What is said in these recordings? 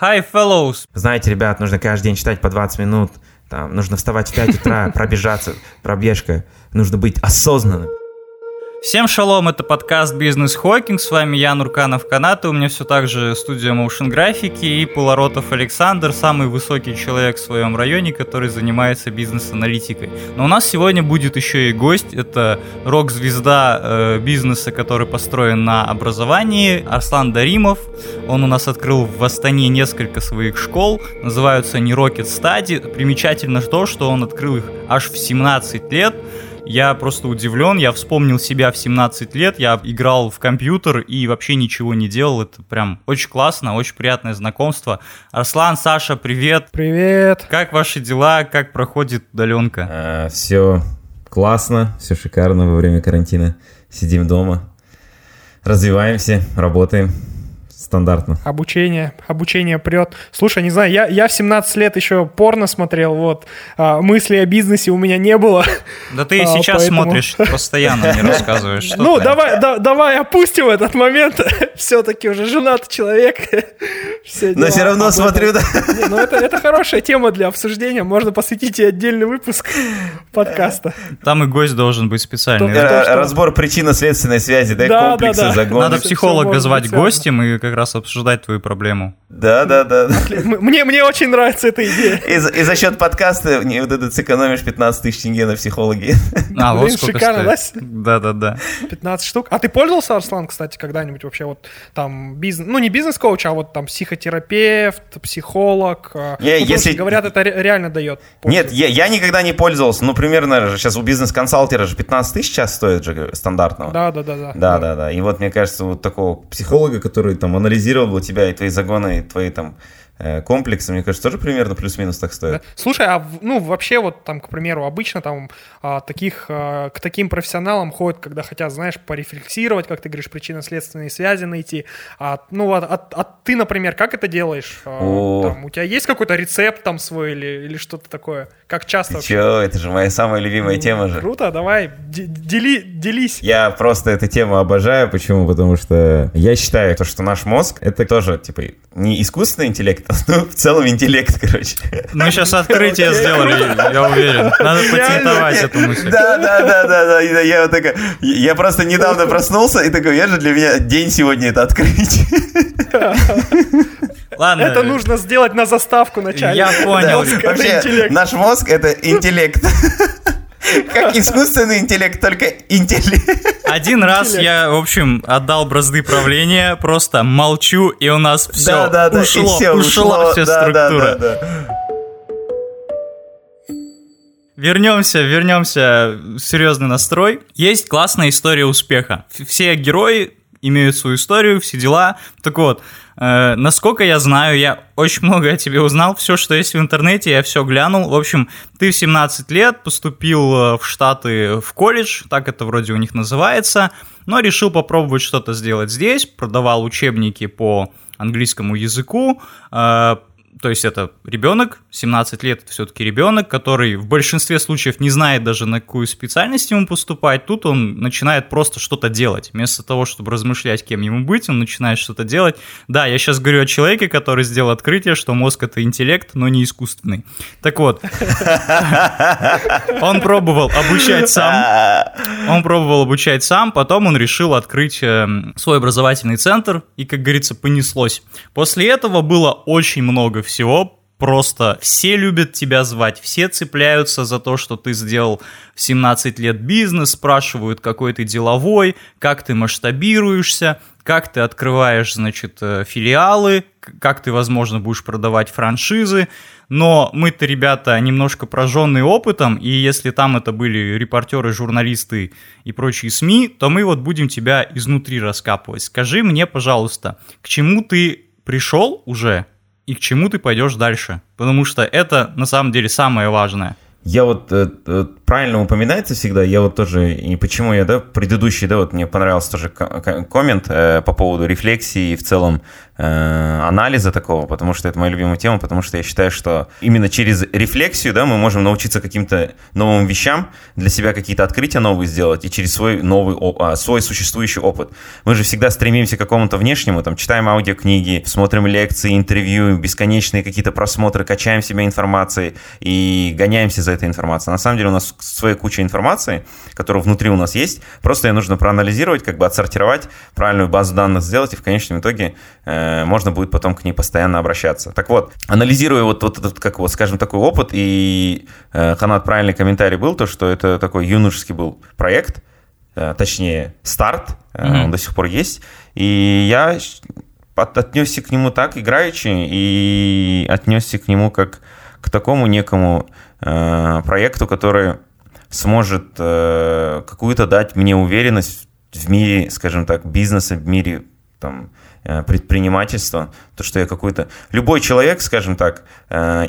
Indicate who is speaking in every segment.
Speaker 1: Hi, fellows!
Speaker 2: Знаете, ребят, нужно каждый день читать по 20 минут. Там, нужно вставать в 5 утра, пробежаться, пробежка. Нужно быть осознанным.
Speaker 1: Всем шалом, это подкаст «Бизнес Хокинг», с вами я, Нурканов Канат, и у меня все так же студия Motion графики и Полоротов Александр, самый высокий человек в своем районе, который занимается бизнес-аналитикой. Но у нас сегодня будет еще и гость, это рок-звезда э, бизнеса, который построен на образовании, Арслан Даримов. Он у нас открыл в Астане несколько своих школ, называются они Rocket Study. Примечательно то, что он открыл их аж в 17 лет, я просто удивлен, я вспомнил себя в 17 лет, я играл в компьютер и вообще ничего не делал. Это прям очень классно, очень приятное знакомство. Арслан, Саша, привет.
Speaker 3: Привет.
Speaker 1: Как ваши дела? Как проходит удаленка?
Speaker 2: А, все классно, все шикарно во время карантина. Сидим дома, развиваемся, работаем стандартно.
Speaker 3: Обучение, обучение прет. Слушай, не знаю, я, я в 17 лет еще порно смотрел, вот, а, мысли о бизнесе у меня не было.
Speaker 1: Да ты и а, сейчас поэтому... смотришь, постоянно не рассказываешь. Что
Speaker 3: ну, давай, да, давай опустим этот момент. Все-таки уже женатый человек.
Speaker 2: Все Но все равно смотрю, да.
Speaker 3: Не, ну, это, это хорошая тема для обсуждения. Можно посвятить ей отдельный выпуск подкаста.
Speaker 1: Там и гость должен быть специальный.
Speaker 2: Разбор причинно-следственной связи, да, комплексы, загоны.
Speaker 1: Надо психолога звать гостем и как раз обсуждать твою проблему.
Speaker 2: Да, да, да.
Speaker 3: Мне, мне очень нравится эта идея.
Speaker 2: И, и за счет подкаста не вот этот сэкономишь 15 тысяч тенге на психологи.
Speaker 1: А, вот сколько шикарно, стоит. да? Да, да, да.
Speaker 3: 15 штук. А ты пользовался, Арслан, кстати, когда-нибудь вообще вот там бизнес, ну не бизнес-коуч, а вот там психотерапевт, психолог? А,
Speaker 2: я, ну, если...
Speaker 3: Говорят, это реально дает.
Speaker 2: Пользу. Нет, я, я никогда не пользовался. Ну, примерно сейчас у бизнес-консалтера же 15 тысяч сейчас стоит же стандартного.
Speaker 3: Да, да, да, да.
Speaker 2: Да, да, да. И вот мне кажется, вот такого психолога, который там анализировал бы тебя и твои загоны, и твои там комплексы, мне кажется, тоже примерно плюс-минус так стоит.
Speaker 3: Слушай, а ну вообще вот там, к примеру, обычно там а, таких, а, к таким профессионалам ходят, когда хотят, знаешь, порефлексировать, как ты говоришь, причинно-следственные связи найти. А, ну, а, а, а ты, например, как это делаешь? А, там, у тебя есть какой-то рецепт там свой или, или что-то такое? Как часто?
Speaker 2: Ты чё, это же моя самая любимая ну, тема же.
Speaker 3: Круто, давай, дели, делись.
Speaker 2: Я просто эту тему обожаю, почему? Потому что я считаю, то, что наш мозг, это тоже, типа, не искусственный интеллект, ну, в целом интеллект, короче.
Speaker 1: Мы сейчас открытие сделали, я уверен. Надо патентовать эту мысль.
Speaker 2: Да, да, да, да, да. Я вот такой, я просто недавно проснулся и такой, я же для меня день сегодня это открыть.
Speaker 3: Ладно. Это нужно сделать на заставку начать.
Speaker 1: Я понял.
Speaker 2: Вообще, наш мозг это интеллект. Как искусственный интеллект, только интеллект.
Speaker 1: Один раз я, в общем, отдал бразды правления, просто молчу, и у нас все да, да, да, ушло, все, ушла вся структура. Да, да, да. Вернемся, вернемся в серьезный настрой. Есть классная история успеха. Все герои имеют свою историю, все дела. Так вот, э, насколько я знаю, я очень много о тебе узнал, все, что есть в интернете, я все глянул. В общем, ты в 17 лет поступил э, в Штаты в колледж, так это вроде у них называется, но решил попробовать что-то сделать здесь, продавал учебники по английскому языку, э, то есть это ребенок, 17 лет все-таки ребенок, который в большинстве случаев не знает даже на какую специальность ему поступать. Тут он начинает просто что-то делать. Вместо того, чтобы размышлять, кем ему быть, он начинает что-то делать. Да, я сейчас говорю о человеке, который сделал открытие, что мозг это интеллект, но не искусственный. Так вот, он пробовал обучать сам. Он пробовал обучать сам, потом он решил открыть эм, свой образовательный центр, и, как говорится, понеслось. После этого было очень много всего просто все любят тебя звать, все цепляются за то, что ты сделал в 17 лет бизнес, спрашивают, какой ты деловой, как ты масштабируешься, как ты открываешь, значит, э, филиалы, как ты, возможно, будешь продавать франшизы. Но мы-то, ребята, немножко прожженные опытом, и если там это были репортеры, журналисты и прочие СМИ, то мы вот будем тебя изнутри раскапывать. Скажи мне, пожалуйста, к чему ты пришел уже, и к чему ты пойдешь дальше. Потому что это на самом деле самое важное.
Speaker 2: Я вот э, э, правильно упоминается всегда. Я вот тоже, и почему я, да, предыдущий, да, вот мне понравился тоже коммент э, по поводу рефлексии и в целом э, анализа такого, потому что это моя любимая тема, потому что я считаю, что именно через рефлексию, да, мы можем научиться каким-то новым вещам, для себя какие-то открытия новые сделать и через свой новый, а, свой существующий опыт. Мы же всегда стремимся к какому-то внешнему, там, читаем аудиокниги, смотрим лекции, интервью, бесконечные какие-то просмотры, качаем себя информацией и гоняемся за этой информацией. На самом деле у нас своя куча информации, которая внутри у нас есть, просто ее нужно проанализировать, как бы отсортировать, правильную базу данных сделать, и в конечном итоге э, можно будет потом к ней постоянно обращаться. Так вот, анализируя вот, вот этот, как вот, скажем, такой опыт, и э, Ханат правильный комментарий был, то, что это такой юношеский был проект, э, точнее, старт, э, mm-hmm. он до сих пор есть, и я от, отнесся к нему так играючи, и отнесся к нему как к такому некому э, проекту, который сможет э, какую-то дать мне уверенность в мире, скажем так, бизнеса, в мире там, э, предпринимательства, то, что я какой-то... Любой человек, скажем так, э,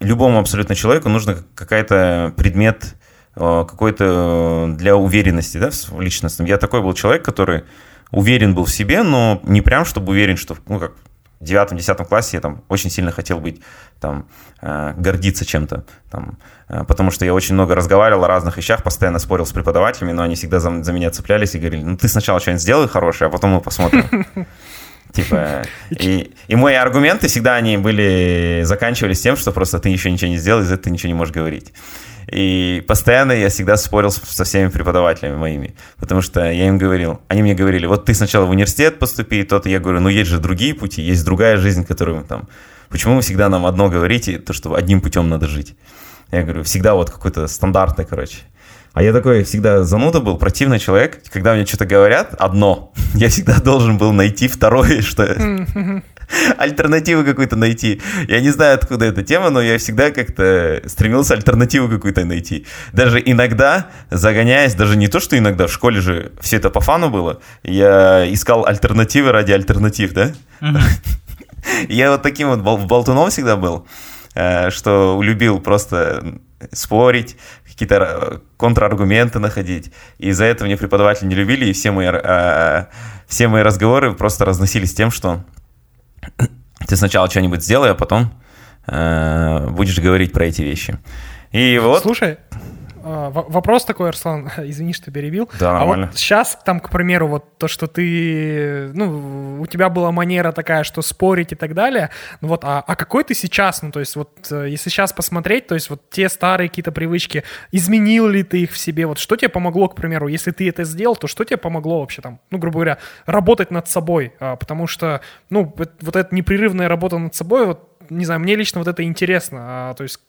Speaker 2: любому абсолютно человеку нужно какой-то предмет э, какой-то для уверенности да, в личностном. Я такой был человек, который уверен был в себе, но не прям, чтобы уверен, что, ну, как девятом-десятом классе я там очень сильно хотел быть, там, э, гордиться чем-то, там, э, потому что я очень много разговаривал о разных вещах, постоянно спорил с преподавателями, но они всегда за, за меня цеплялись и говорили, ну, ты сначала что-нибудь сделай хорошее, а потом мы посмотрим. Типа, и, и мои аргументы всегда они были, заканчивались тем, что просто ты еще ничего не сделал, из-за этого ты ничего не можешь говорить. И постоянно я всегда спорил со всеми преподавателями моими, потому что я им говорил, они мне говорили, вот ты сначала в университет поступи, то-то я говорю, ну есть же другие пути, есть другая жизнь, которую мы там... Почему вы всегда нам одно говорите, то, что одним путем надо жить? Я говорю, всегда вот какой-то стандартный, короче. А я такой всегда зануда был, противный человек. Когда мне что-то говорят, одно, я всегда должен был найти второе, что альтернативу какую-то найти. Я не знаю, откуда эта тема, но я всегда как-то стремился альтернативу какую-то найти. Даже иногда, загоняясь, даже не то, что иногда, в школе же все это по фану было, я искал альтернативы ради альтернатив, да? Я вот таким вот болтуном всегда был, э, что любил просто спорить, какие-то э, контраргументы находить. И из-за этого мне преподаватели не любили, и все мои, э, все мои разговоры просто разносились тем, что ты сначала что-нибудь сделай, а потом э, будешь говорить про эти вещи. И вот...
Speaker 3: Слушай, вопрос такой, Арслан, извини, что перебил.
Speaker 2: Да,
Speaker 3: нормально. А вот сейчас, там, к примеру, вот то, что ты, ну, у тебя была манера такая, что спорить и так далее, ну вот, а, а какой ты сейчас, ну, то есть вот, э, если сейчас посмотреть, то есть вот те старые какие-то привычки, изменил ли ты их в себе, вот что тебе помогло, к примеру, если ты это сделал, то что тебе помогло вообще там, ну, грубо говоря, работать над собой, а, потому что, ну, вот эта непрерывная работа над собой, вот, не знаю, мне лично вот это интересно, а, то есть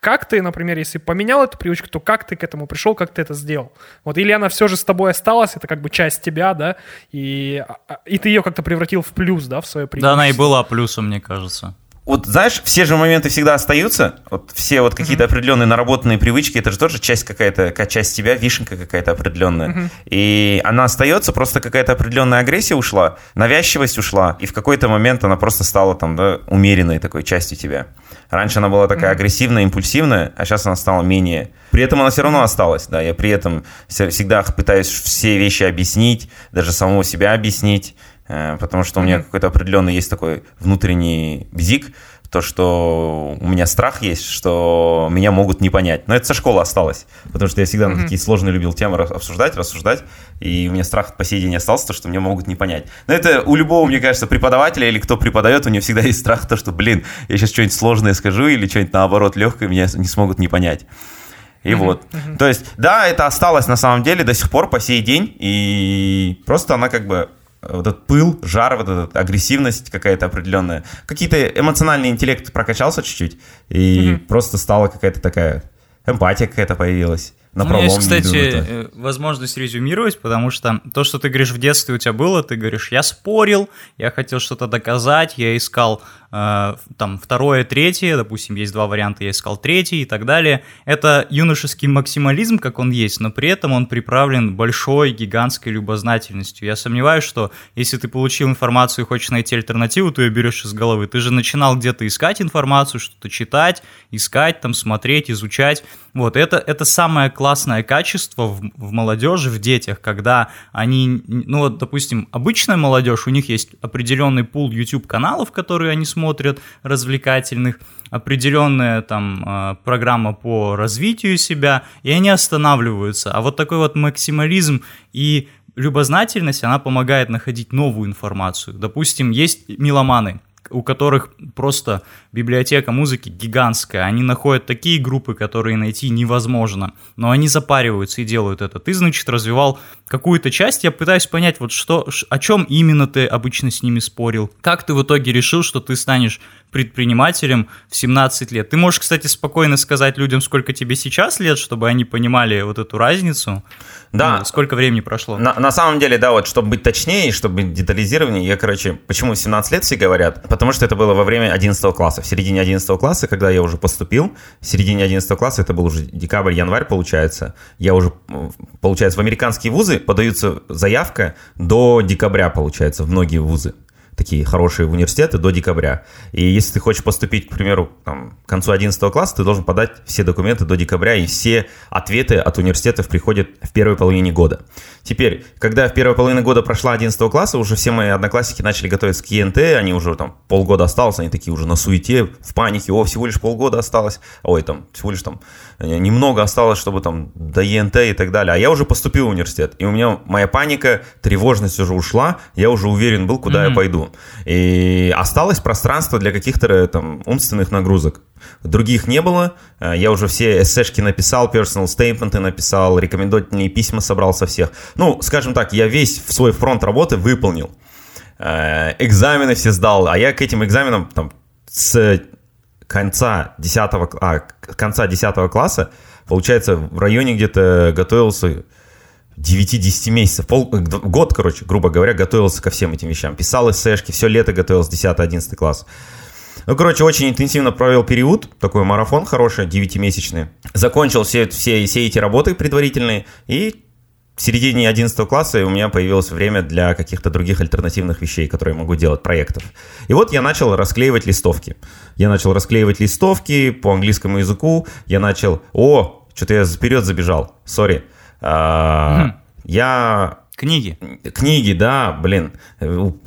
Speaker 3: как ты, например, если поменял эту привычку, то как ты к этому пришел, как ты это сделал? Вот или она все же с тобой осталась, это как бы часть тебя, да, и, а, и ты ее как-то превратил в плюс, да, в свое
Speaker 1: привычку. Да, она и была плюсом, мне кажется
Speaker 2: вот знаешь, все же моменты всегда остаются. Вот все вот какие-то uh-huh. определенные наработанные привычки, это же тоже часть какая-то, часть тебя, вишенка какая-то определенная. Uh-huh. И она остается, просто какая-то определенная агрессия ушла, навязчивость ушла, и в какой-то момент она просто стала там, да, умеренной такой частью тебя. Раньше она была такая uh-huh. агрессивная, импульсивная, а сейчас она стала менее. При этом она все равно осталась, да. Я при этом всегда пытаюсь все вещи объяснить, даже самого себя объяснить потому что у меня какой-то определенный есть такой внутренний бзик, то, что у меня страх есть, что меня могут не понять. Но это со школы осталось, потому что я всегда на такие сложные любил темы обсуждать, рассуждать, и у меня страх по сей день остался, то, что меня могут не понять. Но это у любого, мне кажется, преподавателя или кто преподает, у него всегда есть страх, то, что, блин, я сейчас что-нибудь сложное скажу или что-нибудь наоборот легкое, меня не смогут не понять. И uh-huh, вот. Uh-huh. То есть, да, это осталось на самом деле до сих пор по сей день, и просто она как бы вот этот пыл, жар, вот эта агрессивность какая-то определенная. Какие-то эмоциональный интеллект прокачался чуть-чуть, и mm-hmm. просто стала какая-то такая эмпатия какая-то появилась
Speaker 1: на ну, есть, кстати, э, возможность резюмировать, потому что то, что ты говоришь в детстве у тебя было, ты говоришь, я спорил, я хотел что-то доказать, я искал э, там второе, третье, допустим, есть два варианта, я искал третий и так далее. Это юношеский максимализм, как он есть, но при этом он приправлен большой, гигантской любознательностью. Я сомневаюсь, что если ты получил информацию и хочешь найти альтернативу, ты ее берешь из головы. Ты же начинал где-то искать информацию, что-то читать, искать, там, смотреть, изучать. Вот, это, это самое классное качество в, в молодежи, в детях, когда они, ну вот, допустим, обычная молодежь, у них есть определенный пул YouTube-каналов, которые они смотрят, развлекательных, определенная там а, программа по развитию себя, и они останавливаются. А вот такой вот максимализм и любознательность, она помогает находить новую информацию. Допустим, есть меломаны, у которых просто библиотека музыки гигантская. Они находят такие группы, которые найти невозможно. Но они запариваются и делают это. Ты, значит, развивал какую-то часть. Я пытаюсь понять, вот что, о чем именно ты обычно с ними спорил. Как ты в итоге решил, что ты станешь предпринимателем в 17 лет? Ты можешь, кстати, спокойно сказать людям, сколько тебе сейчас лет, чтобы они понимали вот эту разницу.
Speaker 2: Да.
Speaker 1: Ну, сколько времени прошло?
Speaker 2: На, на самом деле, да, вот чтобы быть точнее, чтобы быть детализированнее, я, короче, почему 17 лет все говорят? Потому что это было во время 11 класса. В середине 11 класса, когда я уже поступил, в середине 11 класса, это был уже декабрь-январь, получается, я уже, получается, в американские вузы подаются заявка до декабря, получается, в многие вузы такие хорошие университеты до декабря. И если ты хочешь поступить, к примеру, там, к концу 11 класса, ты должен подать все документы до декабря, и все ответы от университетов приходят в первой половине года. Теперь, когда в первой половине года прошла 11 класса, уже все мои одноклассники начали готовиться к ЕНТ, они уже там полгода осталось, они такие уже на суете, в панике, о, всего лишь полгода осталось, ой, там, всего лишь там э, немного осталось, чтобы там до ЕНТ и так далее. А я уже поступил в университет, и у меня моя паника, тревожность уже ушла, я уже уверен был, куда mm-hmm. я пойду. И осталось пространство для каких-то э, там умственных нагрузок. Других не было. Э, я уже все эссешки написал, personal statement написал, рекомендательные письма собрал со всех. Ну, скажем так, я весь свой фронт работы выполнил. Э, экзамены все сдал, а я к этим экзаменам там, с конца 10, а, конца 10 класса, получается, в районе где-то готовился 9-10 месяцев, пол, год, короче, грубо говоря, готовился ко всем этим вещам. Писал эссешки, все лето готовился, 10-11 класс. Ну, короче, очень интенсивно провел период, такой марафон хороший, 9-месячный. Закончил все, все, все эти работы предварительные, и в середине 11 класса у меня появилось время для каких-то других альтернативных вещей, которые я могу делать, проектов. И вот я начал расклеивать листовки. Я начал расклеивать листовки по английскому языку. Я начал... О, что-то я вперед забежал, сори. А, я
Speaker 1: Книги.
Speaker 2: Книги, да, блин.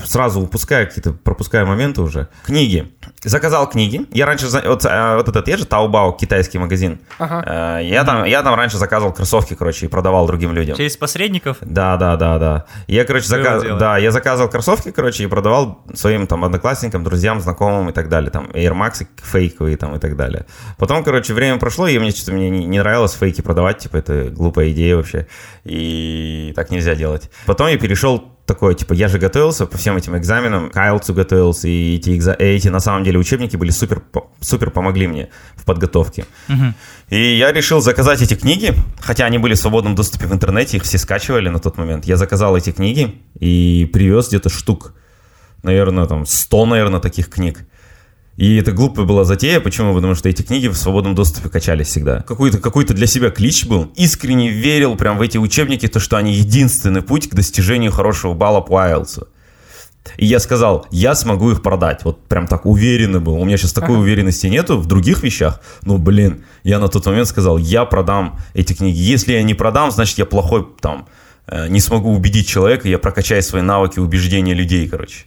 Speaker 2: Сразу упускаю какие-то, пропускаю моменты уже. Книги. Заказал книги. Я раньше, вот, а, вот этот, есть же Taobao, китайский магазин. Ага. Э, я, там, я там раньше заказывал кроссовки, короче, и продавал другим людям.
Speaker 1: Через посредников?
Speaker 2: Да, да, да, да. Я, короче, заказ... да, я заказывал кроссовки, короче, и продавал своим там одноклассникам, друзьям, знакомым и так далее. Там Air Max фейковые там и так далее. Потом, короче, время прошло, и мне что-то мне не, не нравилось фейки продавать, типа, это глупая идея вообще. И так нельзя делать. Потом я перешел такое, типа, я же готовился по всем этим экзаменам, к IELTS готовился, и эти, экза... эти, на самом деле, учебники были супер, супер помогли мне в подготовке. Угу. И я решил заказать эти книги, хотя они были в свободном доступе в интернете, их все скачивали на тот момент. Я заказал эти книги и привез где-то штук, наверное, там 100, наверное, таких книг. И это глупая была затея. Почему? Потому что эти книги в свободном доступе качались всегда. Какой-то какой для себя клич был. Искренне верил прям в эти учебники, то, что они единственный путь к достижению хорошего балла по IELTS. И я сказал, я смогу их продать. Вот прям так уверенно был. У меня сейчас такой ага. уверенности нету в других вещах. Ну, блин, я на тот момент сказал, я продам эти книги. Если я не продам, значит, я плохой там, э, не смогу убедить человека, я прокачаю свои навыки убеждения людей, короче.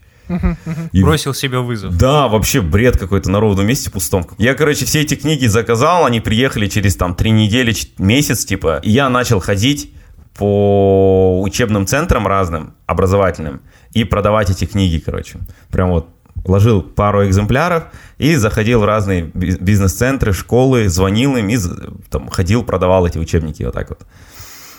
Speaker 1: И... Бросил себе вызов.
Speaker 2: Да, вообще бред какой-то на ровном месте пустом. Я, короче, все эти книги заказал, они приехали через там три недели, месяц, типа, и я начал ходить по учебным центрам разным, образовательным, и продавать эти книги, короче. Прям вот ложил пару экземпляров и заходил в разные бизнес-центры, школы, звонил им и там, ходил, продавал эти учебники вот так вот.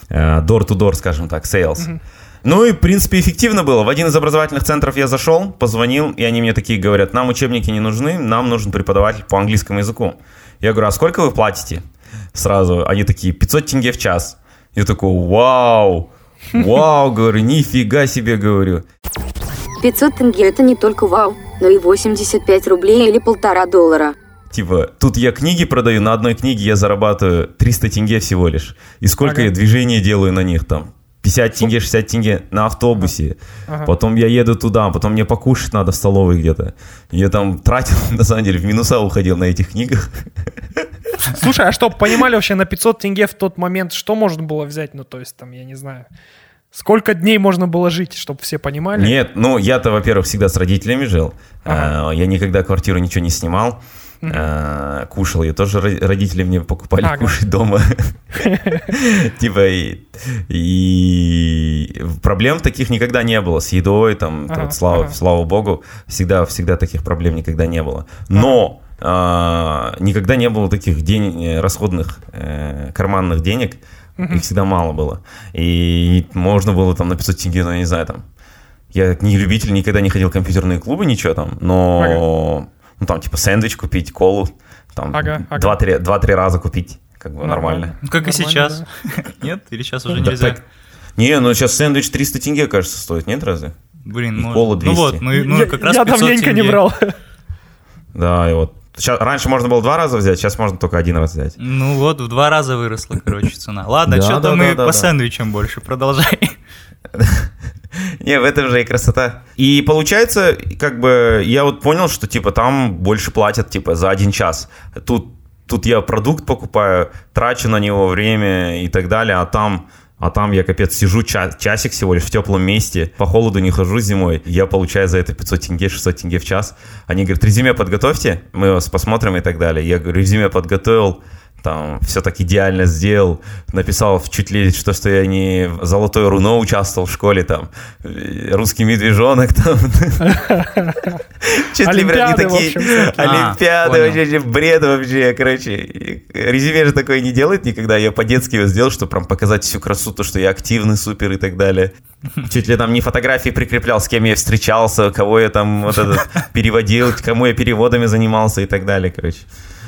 Speaker 2: Э, door-to-door, скажем так, sales. Mm-hmm. Ну и, в принципе, эффективно было. В один из образовательных центров я зашел, позвонил, и они мне такие говорят, нам учебники не нужны, нам нужен преподаватель по английскому языку. Я говорю, а сколько вы платите? Сразу они такие, 500 тенге в час. Я такой, вау, вау, говорю, нифига себе, говорю.
Speaker 4: 500 тенге это не только вау, но и 85 рублей или полтора доллара.
Speaker 2: Типа, тут я книги продаю, на одной книге я зарабатываю 300 тенге всего лишь. И сколько ага. я движений делаю на них там? 50 тенге, 60 тенге на автобусе. Ага. Потом я еду туда, потом мне покушать надо в столовой где-то. Я там тратил, на самом деле, в минуса уходил на этих книгах.
Speaker 3: Слушай, а что, понимали вообще на 500 тенге в тот момент, что можно было взять? Ну, то есть, там, я не знаю, сколько дней можно было жить, чтобы все понимали?
Speaker 2: Нет, ну я-то, во-первых, всегда с родителями жил.
Speaker 3: Ага.
Speaker 2: А, Я никогда квартиру ничего не снимал. А, Кушал я тоже ро- родители мне покупали
Speaker 3: Ага.
Speaker 2: кушать дома. Типа и, проблем таких никогда не было. С едой, там, слава, богу, всегда, всегда таких проблем никогда не было. Но а, никогда не было таких день, расходных э, карманных денег, их всегда мало было. И можно было там на 500 тенге, ну, я не знаю, там, я не любитель, никогда не ходил в компьютерные клубы, ничего там, но ну там типа сэндвич купить, колу, там
Speaker 3: Ага, ага.
Speaker 2: два-три два-три раза купить, как бы нормально.
Speaker 1: Ну, Как и
Speaker 3: Нормально,
Speaker 1: сейчас. Нет? Или сейчас уже
Speaker 2: Да
Speaker 1: нельзя?
Speaker 2: так- Не, ну сейчас сэндвич 300 тенге, кажется, стоит, нет разве?
Speaker 1: Блин,
Speaker 2: И
Speaker 1: может.
Speaker 2: кола
Speaker 1: Ну
Speaker 2: 200.
Speaker 1: вот, ну, и- ну
Speaker 3: я,
Speaker 1: как раз
Speaker 3: я
Speaker 1: 500
Speaker 3: давненько не
Speaker 1: тенге.
Speaker 3: брал.
Speaker 2: Да, и вот. Сейчас, раньше можно было два раза взять, сейчас можно только один раз взять.
Speaker 1: Ну вот, в два раза выросла, короче, цена. Ладно,
Speaker 2: Да,
Speaker 1: что-то
Speaker 2: да,
Speaker 1: мы
Speaker 2: да, да,
Speaker 1: по
Speaker 2: да.
Speaker 1: сэндвичам больше. Продолжай.
Speaker 2: Не, в этом же и красота. И получается, как бы, я вот понял, что, типа, там больше платят, типа, за один час. Тут, тут я продукт покупаю, трачу на него время и так далее, а там... А там я, капец, сижу ча- часик всего лишь в теплом месте, по холоду не хожу зимой. Я получаю за это 500 тенге, 600 тенге в час. Они говорят, резюме подготовьте, мы вас посмотрим и так далее. Я говорю, резюме подготовил, там все так идеально сделал, написал в чуть ли что, что я не в золотой руно участвовал в школе, там, э, русский медвежонок, там, чуть ли не такие, олимпиады,
Speaker 1: А,
Speaker 2: вообще, бред вообще, короче, резюме же такое не делает никогда, я по-детски его сделал, чтобы прям показать всю красоту, то, что я активный, супер и так далее. Чуть ли там не фотографии прикреплял, с кем я встречался, кого я там вот этот переводил, кому я переводами занимался и так далее, короче.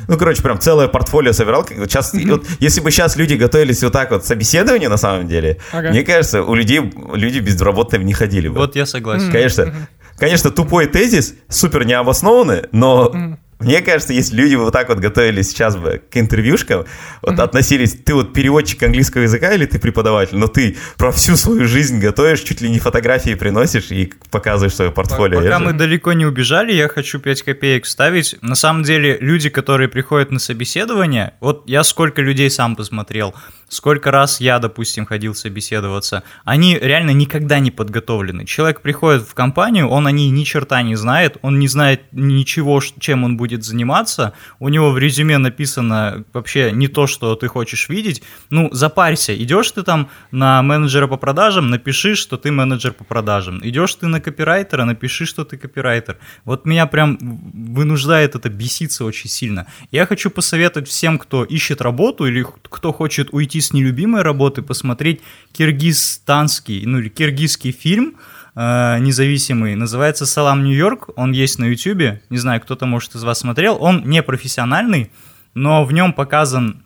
Speaker 2: Ну, короче, прям целое портфолио собирал. Сейчас, и вот, если бы сейчас люди готовились вот так вот к собеседованию, на самом деле,
Speaker 3: Ага.
Speaker 2: мне кажется, у людей люди безработными не ходили бы.
Speaker 1: Вот я согласен.
Speaker 2: Конечно, конечно, тупой тезис, супер необоснованный, но мне кажется, если люди вот так вот готовились сейчас бы к интервьюшкам, вот относились, ты вот переводчик английского языка или ты преподаватель, но ты про всю свою жизнь готовишь, чуть ли не фотографии приносишь и показываешь свое портфолио.
Speaker 1: Пока мы далеко не убежали, я хочу 5 копеек вставить. На самом деле, люди, которые приходят на собеседование, вот я сколько людей сам посмотрел, сколько раз я, допустим, ходил собеседоваться, они реально никогда не подготовлены. Человек приходит в компанию, он о ней ни черта не знает, он не знает ничего, чем он будет заниматься, у него в резюме написано вообще не то, что ты хочешь видеть. Ну, запарься, идешь ты там на менеджера по продажам, напиши, что ты менеджер по продажам. Идешь ты на копирайтера, напиши, что ты копирайтер. Вот меня прям вынуждает это беситься очень сильно. Я хочу посоветовать всем, кто ищет работу или кто хочет уйти с нелюбимой работы, посмотреть киргизстанский, ну или киргизский фильм, э, независимый, называется «Салам Нью-Йорк», он есть на Ютубе, не знаю, кто-то, может, из вас смотрел, он не профессиональный, но в нем показан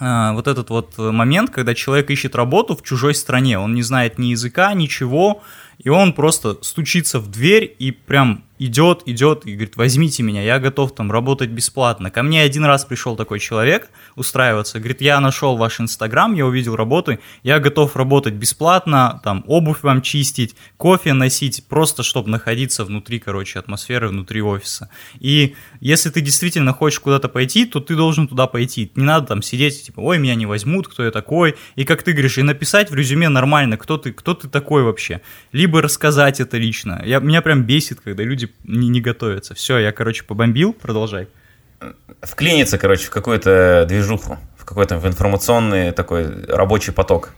Speaker 1: э, вот этот вот момент, когда человек ищет работу в чужой стране, он не знает ни языка, ничего, и он просто стучится в дверь и прям идет, идет и говорит, возьмите меня, я готов там работать бесплатно. Ко мне один раз пришел такой человек устраиваться, говорит, я нашел ваш инстаграм, я увидел работу, я готов работать бесплатно, там обувь вам чистить, кофе носить, просто чтобы находиться внутри, короче, атмосферы, внутри офиса. И если ты действительно хочешь куда-то пойти, то ты должен туда пойти. Не надо там сидеть, типа, ой, меня не возьмут, кто я такой. И как ты говоришь, и написать в резюме нормально, кто ты, кто ты такой вообще. Либо рассказать это лично. Я, меня прям бесит, когда люди не, не готовятся. Все, я, короче, побомбил, продолжай.
Speaker 2: Вклиниться, короче, в какую-то движуху, в какой-то в информационный такой рабочий поток.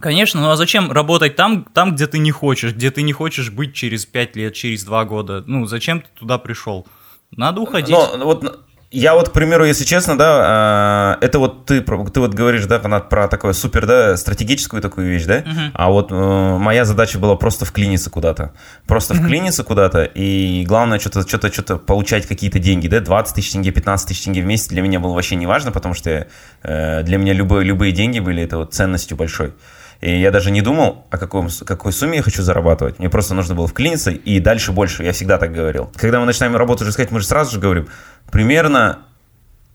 Speaker 1: Конечно, ну а зачем работать там, там, где ты не хочешь, где ты не хочешь быть через 5 лет, через 2 года? Ну, зачем ты туда пришел? Надо уходить.
Speaker 2: Но ну, вот я вот, к примеру, если честно, да, э, это вот ты, ты вот говоришь, да, про, про такое супер, да, стратегическую такую вещь, да, а вот э, моя задача была просто вклиниться куда-то, просто вклиниться куда-то, и главное что-то, что-то, что-то получать какие-то деньги, да, 20 тысяч тенге, 15 тысяч тенге в месяц для меня было вообще не важно, потому что э, для меня любые, любые деньги были это вот ценностью большой. И я даже не думал, о каком, какой сумме я хочу зарабатывать. Мне просто нужно было вклиниться и дальше больше. Я всегда так говорил. Когда мы начинаем работу уже искать, мы же сразу же говорим, примерно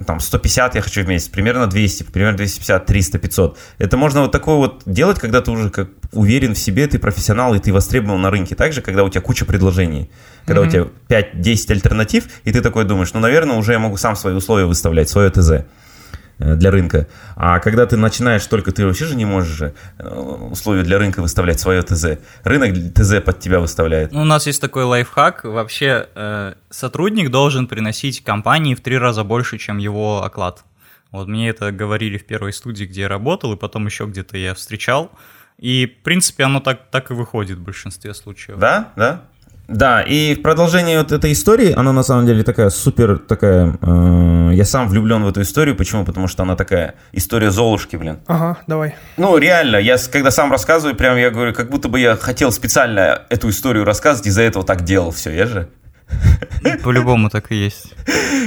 Speaker 2: там 150 я хочу в месяц, примерно 200, примерно 250, 300, 500. Это можно вот такое вот делать, когда ты уже как уверен в себе, ты профессионал и ты востребован на рынке. Также, когда у тебя куча предложений, когда у тебя 5-10 альтернатив, и ты такой думаешь, ну, наверное, уже я могу сам свои условия выставлять, свое ТЗ. Э, для рынка. А когда ты начинаешь только, ты вообще же не можешь же э, условия для рынка выставлять свое ТЗ. Рынок ТЗ под тебя выставляет.
Speaker 1: Ну, у нас есть такой лайфхак. Вообще, э, сотрудник должен приносить компании в три раза больше, чем его оклад. Вот мне это говорили в первой студии, где я работал, и потом еще где-то я встречал. И, в принципе, оно так, так и выходит в большинстве случаев.
Speaker 2: Да, да. Да, и в продолжение вот этой истории, она на самом деле такая супер такая... Э, я сам влюблен в эту историю. Почему? Потому что она такая история Золушки, блин.
Speaker 3: Ага, давай.
Speaker 2: Ну, реально, я когда сам рассказываю, прям я говорю, как будто бы я хотел специально эту историю рассказывать, из-за этого так делал все, я же.
Speaker 1: По-любому так и есть.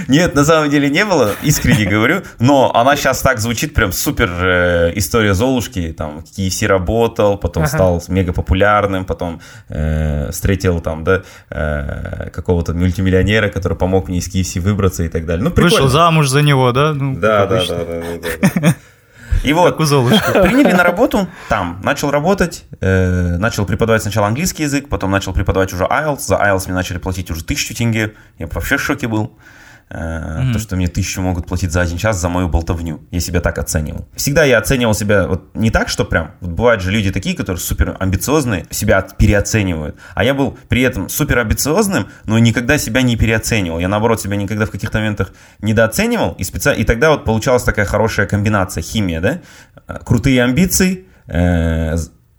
Speaker 2: Нет, на самом деле не было, искренне говорю, но она сейчас так звучит, прям супер э, история Золушки, там, в KFC работал, потом
Speaker 3: Ага.
Speaker 2: стал мега популярным, потом э, встретил там, да, э, какого-то мультимиллионера, который помог мне из KFC выбраться и так далее. Ну, прикольно.
Speaker 1: Вышел замуж за него, да? Ну,
Speaker 2: Да, да, да, да, да, да. И вот,
Speaker 1: Как у Золушки.
Speaker 2: приняли на работу там, начал работать, э, начал преподавать сначала английский язык, потом начал преподавать уже IELTS, за IELTS мне начали платить уже тысячу тенге, я вообще в шоке был. Э, То, что мне тысячу могут платить за один час за мою болтовню. Я себя так оценивал. Всегда я оценивал себя вот не так, что прям... Вот бывают же люди такие, которые супер амбициозные, себя переоценивают. А я был при этом супер амбициозным, но никогда себя не переоценивал. Я, наоборот, себя никогда в каких-то моментах недооценивал. И, специ... и тогда вот получалась такая хорошая комбинация, химия, да? Э, Крутые амбиции, э,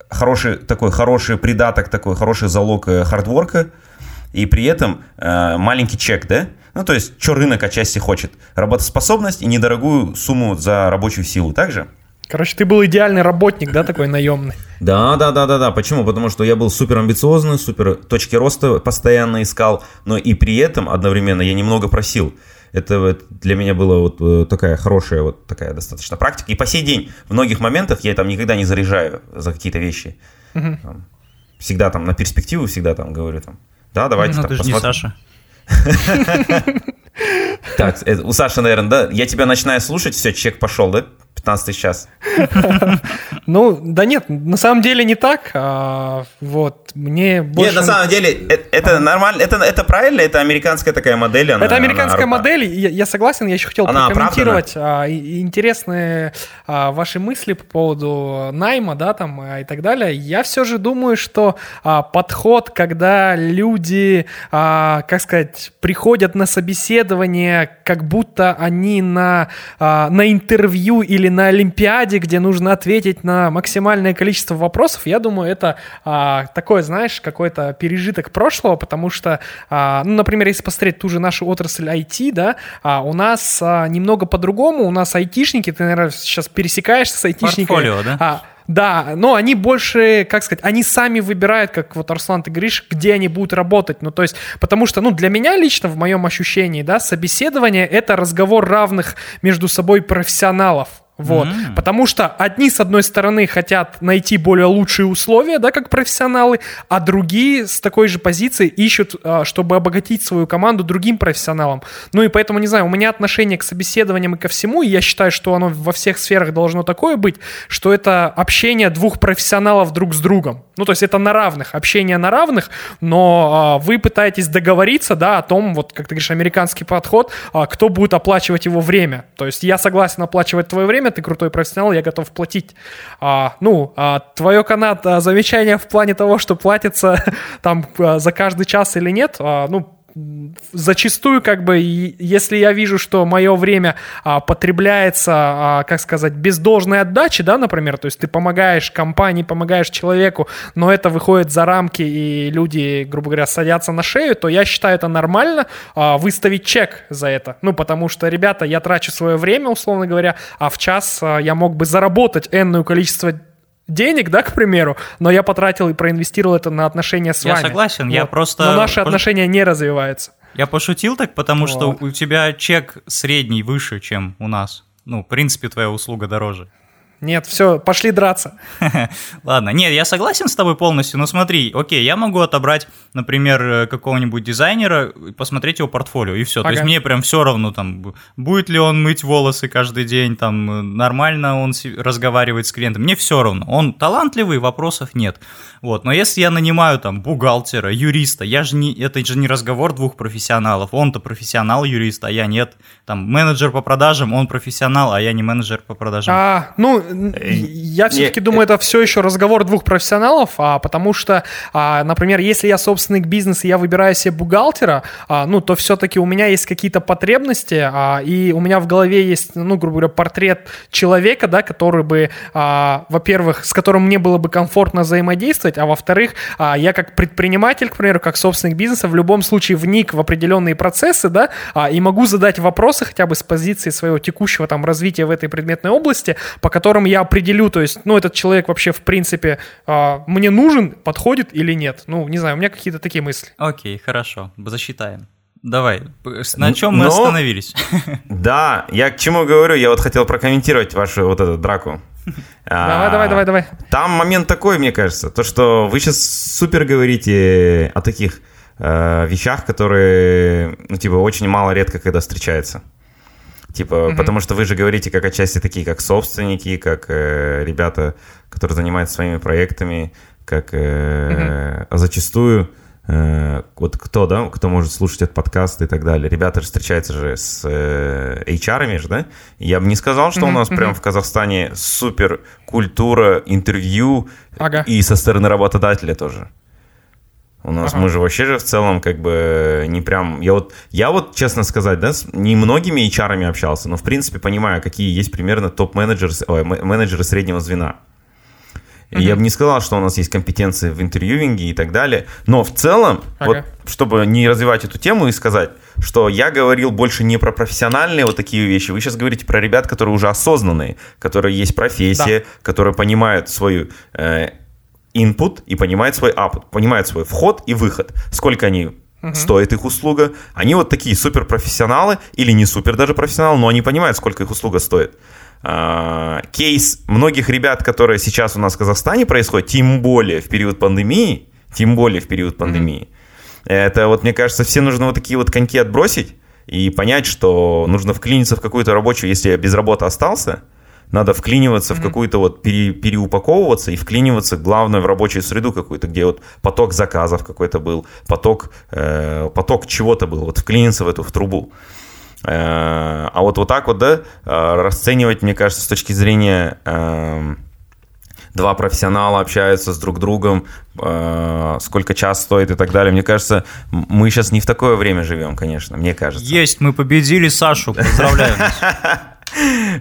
Speaker 2: хороший такой хороший придаток, такой хороший залог хардворка, и при этом э, маленький чек, да? Ну, то есть, что рынок отчасти хочет? Работоспособность и недорогую сумму за рабочую силу, также?
Speaker 3: Короче, ты был идеальный работник, да, такой наемный.
Speaker 2: Да, да, да, да, да. Почему? Потому что я был супер амбициозный, супер точки роста постоянно искал, но и при этом одновременно я немного просил. Это для меня была вот э, такая хорошая, вот такая достаточно практика. И по сей день в многих моментах я там никогда не заряжаю за какие-то вещи. Там, всегда там на перспективу, всегда там говорю там, да, давайте
Speaker 1: Ну, ты же не. Саша.
Speaker 2: Так, э, у Саши, наверное, да? Я тебя начинаю слушать, все, чек пошел, да? 15 час.
Speaker 3: Ну, да нет, на самом деле не так. а, вот, мне больше...
Speaker 2: Нет, на самом деле, э- это нормально, это, это правильно, это американская такая модель. она-
Speaker 3: Это американская
Speaker 2: она-
Speaker 3: модель, я, я согласен, я еще хотел
Speaker 2: Она
Speaker 3: прокомментировать а, и- интересные а, ваши мысли по поводу найма, да, там а, и так далее. Я все же думаю, что а, подход, когда люди, как сказать, приходят на собеседование, как будто они на, а, на интервью или на Олимпиаде, где нужно ответить на максимальное количество вопросов, я думаю, это а, такое, знаешь, какой-то пережиток прошлого, потому что, а, ну, например, если посмотреть ту же нашу отрасль IT, да, у нас немного по-другому, у нас айтишники, ты, наверное, сейчас пересекаешься с айтишниками.
Speaker 1: Портфолио, да?
Speaker 3: Да, но они больше, как сказать, они сами выбирают, как вот Арслан, ты говоришь, где они будут работать. Ну, то есть, потому что, ну, для меня лично, в моем ощущении, да, собеседование — это разговор равных между собой профессионалов. Вот.
Speaker 1: М.
Speaker 3: Потому что одни, с одной стороны, хотят найти более лучшие условия, да, как профессионалы, а другие с такой же позиции ищут, а, чтобы обогатить свою команду другим профессионалам. Ну и поэтому, не знаю, у меня отношение к собеседованиям и ко всему, и я считаю, что оно во всех сферах должно такое быть, что это общение двух профессионалов друг с другом. Ну, то есть это на равных, общение на равных, но а, вы пытаетесь договориться, да, о том, вот, как ты говоришь, американский подход, а, кто будет оплачивать его время. То есть я согласен оплачивать твое время, ты крутой профессионал, я готов платить. А, ну, а, твое канат а, замечание в плане того, что платится там а, за каждый час или нет, а, ну, зачастую, как бы, если я вижу, что мое время а, потребляется, а, как сказать, без должной отдачи, да, например, то есть ты помогаешь компании, помогаешь человеку, но это выходит за рамки, и люди, грубо говоря, садятся на шею, то я считаю это нормально а, выставить чек за это. Ну, потому что, ребята, я трачу свое время, условно говоря, а в час а, я мог бы заработать энное количество денег, да, к примеру, но я потратил и проинвестировал это на отношения с
Speaker 1: Я
Speaker 3: вами.
Speaker 1: согласен, я
Speaker 3: Вот.
Speaker 1: просто-
Speaker 3: Но наши отношения не развиваются.
Speaker 1: Я пошутил так, потому что
Speaker 3: Вот.
Speaker 1: у тебя чек средний выше, чем у нас. Ну, в принципе, твоя услуга дороже.
Speaker 3: Нет, все, пошли драться.
Speaker 1: Ладно, нет, я согласен с тобой полностью, но смотри, окей, я могу отобрать, например, э, какого-нибудь дизайнера, и посмотреть его портфолио, и все. То есть
Speaker 3: Ага.
Speaker 1: мне прям все равно, там, будет ли он мыть волосы каждый день, там, э, нормально он разговаривает с клиентом, мне все равно. Он талантливый, вопросов нет. Вот, но если я нанимаю там бухгалтера, юриста, я же не, это же не разговор двух профессионалов, он-то профессионал юрист, а я нет. Там, менеджер по продажам, он профессионал, а я не менеджер по продажам.
Speaker 3: А, ну, я все-таки
Speaker 2: не,
Speaker 3: думаю, это все еще разговор двух профессионалов, а, потому что, а, например, если я собственник бизнеса, и я выбираю себе бухгалтера, а, ну, то все-таки у меня есть какие-то потребности, а, и у меня в голове есть, ну, грубо говоря, портрет человека, да, который бы, а, во-первых, с которым мне было бы комфортно взаимодействовать, а во-вторых, а, я как предприниматель, к примеру, как собственник бизнеса, в любом случае вник в определенные процессы, да, а, и могу задать вопросы хотя бы с позиции своего текущего там развития в этой предметной области, по которым я определю, то есть, ну, этот человек вообще, в принципе, а, мне нужен, подходит или нет. Ну, не знаю, у меня какие-то такие мысли.
Speaker 1: Окей, хорошо, засчитаем. Давай, на чем мы
Speaker 2: Но-
Speaker 1: остановились?
Speaker 2: Да, я к чему говорю, я вот хотел прокомментировать вашу вот эту драку. А,
Speaker 3: Давай, давай, давай, давай.
Speaker 2: Там момент такой, мне кажется, то, что вы сейчас супер говорите о таких э, вещах, которые, ну, типа, очень мало редко когда встречаются. Типа, потому что вы же говорите как отчасти такие, как собственники, как э, ребята, которые занимаются своими проектами, как э, а зачастую э, вот кто, да, кто может слушать этот подкаст и так далее. Ребята же встречаются же с э, HR-ами же, да? Я бы не сказал, что у нас прям в Казахстане супер культура интервью
Speaker 3: Ага.
Speaker 2: и со стороны работодателя тоже. У нас
Speaker 3: Ага.
Speaker 2: мы же вообще же в целом как бы не прям... Я вот, я вот честно сказать, да, с не многими HR общался, но в принципе понимаю, какие есть примерно топ-менеджеры, ой, менеджеры среднего звена. И я бы не сказал, что у нас есть компетенции в интервьюинге и так далее. Но в целом,
Speaker 3: Ага.
Speaker 2: вот, чтобы не развивать эту тему и сказать, что я говорил больше не про профессиональные вот такие вещи. Вы сейчас говорите про ребят, которые уже осознанные, которые есть профессия, которые понимают свою э, input и понимают свой output, понимают свой вход и выход. Сколько они стоит их услуга. Они вот такие суперпрофессионалы или не супер даже профессионалы, но они понимают, сколько их услуга стоит. А, кейс многих ребят, которые сейчас у нас в Казахстане происходит, тем более в период пандемии, тем более в период пандемии, это вот, мне кажется, все нужно вот такие вот коньки отбросить и понять, что нужно вклиниться в какую-то рабочую, если я без работы остался, надо вклиниваться в какую-то вот пере- переупаковываться и вклиниваться, главное, в рабочую среду какую-то, где вот поток заказов какой-то был, поток, э, поток чего-то был, вот вклиниться в эту в трубу. Э, а вот вот так вот, да, э, расценивать, мне кажется, с точки зрения эм, два профессионала общаются с друг другом, э, сколько час стоит и так далее. Мне кажется, мы сейчас не в такое время живем, конечно, мне кажется.
Speaker 1: Есть, мы победили Сашу, поздравляю.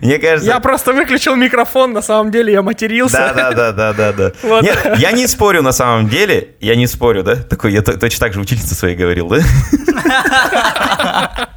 Speaker 2: Мне кажется...
Speaker 3: Я просто выключил микрофон, на самом деле я матерился.
Speaker 2: Да, да, да, да, да, да.
Speaker 3: Вот.
Speaker 2: Нет, я не спорю на самом деле, я не спорю, да? Такой, я то- точно так же учительнице своей говорил, да?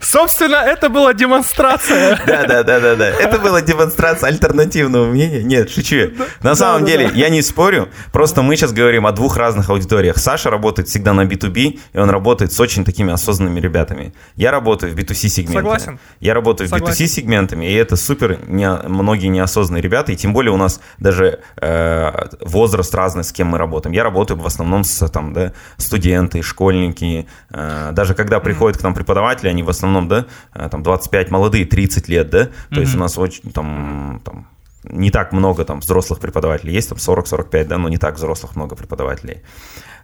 Speaker 3: Собственно, это была демонстрация.
Speaker 2: Да, да, да, да, да. Это была демонстрация альтернативного мнения. Нет, шучу. На самом деле, я не спорю. Просто мы сейчас говорим о двух разных аудиториях. Саша работает всегда на B2B, и он работает с очень такими осознанными ребятами. Я работаю в B2C сегменте.
Speaker 3: Согласен.
Speaker 2: Я работаю в
Speaker 3: Согласен.
Speaker 2: B2C сегментами, и это супер не- многие неосознанные ребята, и тем более у нас даже э, возраст разный, с кем мы работаем. Я работаю в основном с там, да, студенты, школьники. э, даже когда приходят к нам преподаватели, они в основном, да, э, там 25 молодые, 30 лет, да, то есть у нас очень там, там не так много там взрослых преподавателей, есть там 40-45, да, но не так взрослых много преподавателей.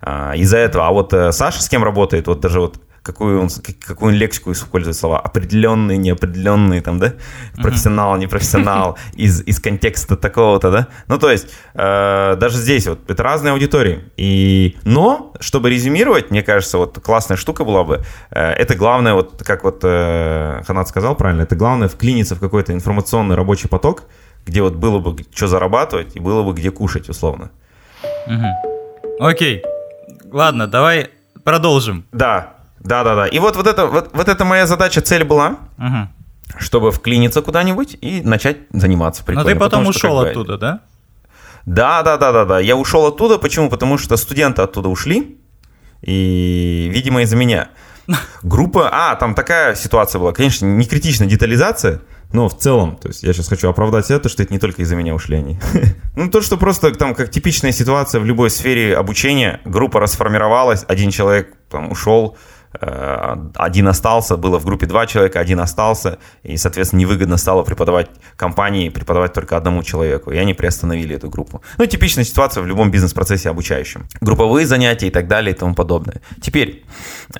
Speaker 2: А, из-за этого, а вот э, Саша с кем работает, вот даже вот какую он, как- какую он лексику использует слова, определенные, неопределенные, там, да, профессионал, непрофессионал, из, из контекста такого-то, да, ну, то есть, э, даже здесь вот, это разные аудитории, и, но, чтобы резюмировать, мне кажется, вот классная штука была бы, э, это главное, вот, как вот э, Ханат сказал правильно, это главное вклиниться в какой-то информационный рабочий поток, где вот было бы что зарабатывать и было бы где кушать, условно.
Speaker 1: Окей, ладно, давай продолжим.
Speaker 2: Да, да, да, да. И вот, вот, это, вот, вот это моя задача, цель была,
Speaker 1: Мгм.
Speaker 2: чтобы вклиниться куда-нибудь и начать заниматься
Speaker 1: Но
Speaker 2: прикольно.
Speaker 1: ты потом
Speaker 2: Потому что,
Speaker 1: ушел
Speaker 2: как бы,
Speaker 1: оттуда, да?
Speaker 2: Да, да, да, да, да. Я ушел оттуда. Почему? Потому что студенты оттуда ушли. И, видимо, из-за меня. Группа, а, там такая ситуация была, конечно, не критичная детализация, но в целом, то есть я сейчас хочу оправдать это, что это не только из-за меня ушли они. ну, то, что просто там как типичная ситуация в любой сфере обучения, группа расформировалась, один человек там ушел, один остался, было в группе два человека, один остался, и, соответственно, невыгодно стало преподавать компании, преподавать только одному человеку, и они приостановили эту группу. Ну, типичная ситуация в любом бизнес-процессе обучающем. Групповые занятия и так далее и тому подобное. Теперь,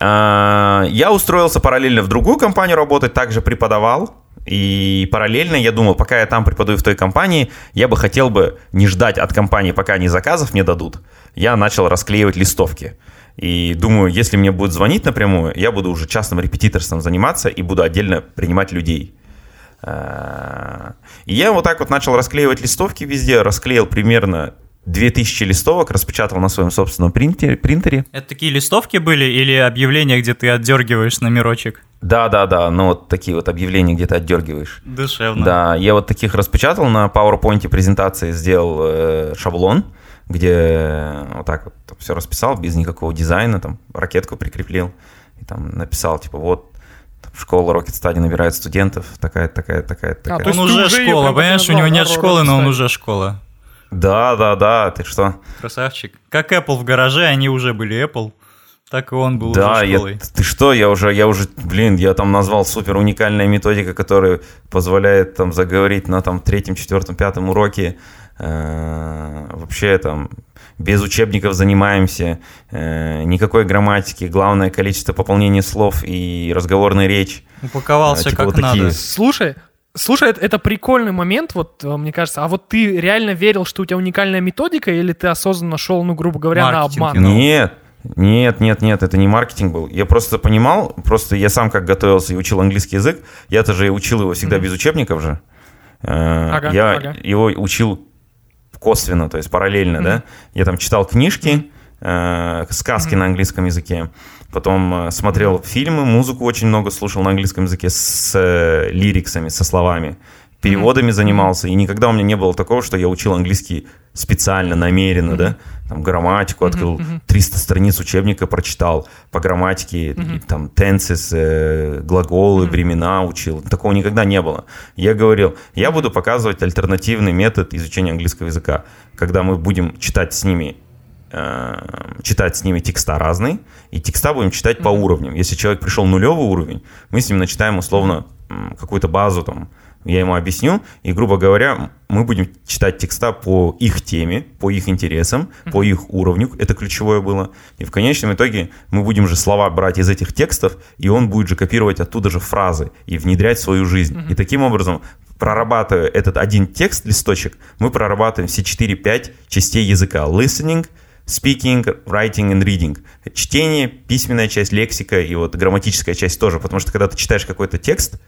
Speaker 2: э, я устроился параллельно в другую компанию работать, также преподавал, и параллельно я думал, пока я там преподаю в той компании, я бы хотел бы не ждать от компании, пока они заказов мне дадут. Я начал расклеивать листовки. И думаю, если мне будут звонить напрямую, я буду уже частным репетиторством заниматься и буду отдельно принимать людей. А, и я вот так вот начал расклеивать листовки везде, расклеил примерно 2000 листовок, распечатал на своем собственном принтере.
Speaker 1: Это такие листовки были или объявления, где ты отдергиваешь номерочек?
Speaker 2: Да, да, да, ну вот такие вот объявления, где ты отдергиваешь.
Speaker 1: Душевно.
Speaker 2: Да, я вот таких распечатал на PowerPoint презентации, сделал э, шаблон, где вот так вот все расписал без никакого дизайна, там ракетку прикрепил и там написал, типа, вот школа Rocket Study набирает студентов, такая, такая, такая, такая.
Speaker 1: А, он уже, уже школа, понимаешь, у него нет школы, но он уже школа.
Speaker 2: Да, да, да, ты что?
Speaker 1: Красавчик. Как Apple в гараже, они уже были Apple. Так и он был
Speaker 2: да,
Speaker 1: уже школой.
Speaker 2: Я, ты что, я уже, я уже, блин, я там назвал супер уникальная методика, которая позволяет там заговорить на там третьем, четвертом, пятом уроке Э, вообще там без учебников занимаемся, э, никакой грамматики, главное количество пополнения слов и разговорная речь.
Speaker 1: Упаковался э, типа как вот надо.
Speaker 3: Слушай, Слушай, это, это прикольный момент, вот мне кажется. А вот ты реально верил, что у тебя уникальная методика, или ты осознанно шел, ну, грубо говоря, маркетинг, на обман?
Speaker 2: Нет, нет, нет, нет, это не маркетинг был. Я просто понимал, просто я сам как готовился и учил английский язык, я-то же учил его всегда mm-hmm. без учебников же. Ага, я ага. его учил косвенно, то есть параллельно, mm-hmm. да. Я там читал книжки, э, сказки mm-hmm. на английском языке, потом э, смотрел фильмы, музыку очень много слушал на английском языке с э, лириксами, со словами переводами занимался, и никогда у меня не было такого, что я учил английский специально, намеренно, да, там грамматику открыл, 300 страниц учебника прочитал по грамматике, и, там tenses, э, глаголы, времена учил, такого никогда не было. Я говорил, я буду показывать альтернативный метод изучения английского языка, когда мы будем читать с ними э, читать с ними текста разные, и текста будем читать по уровням. Если человек пришел нулевый уровень, мы с ним начитаем условно какую-то базу там я ему объясню, и, грубо говоря, мы будем читать текста по их теме, по их интересам, по их уровню, это ключевое было. И в конечном итоге мы будем же слова брать из этих текстов, и он будет же копировать оттуда же фразы и внедрять в свою жизнь. И таким образом, прорабатывая этот один текст, листочек, мы прорабатываем все 4-5 частей языка. Listening, speaking, writing and reading. Чтение, письменная часть, лексика и вот грамматическая часть тоже. Потому что когда ты читаешь какой-то текст,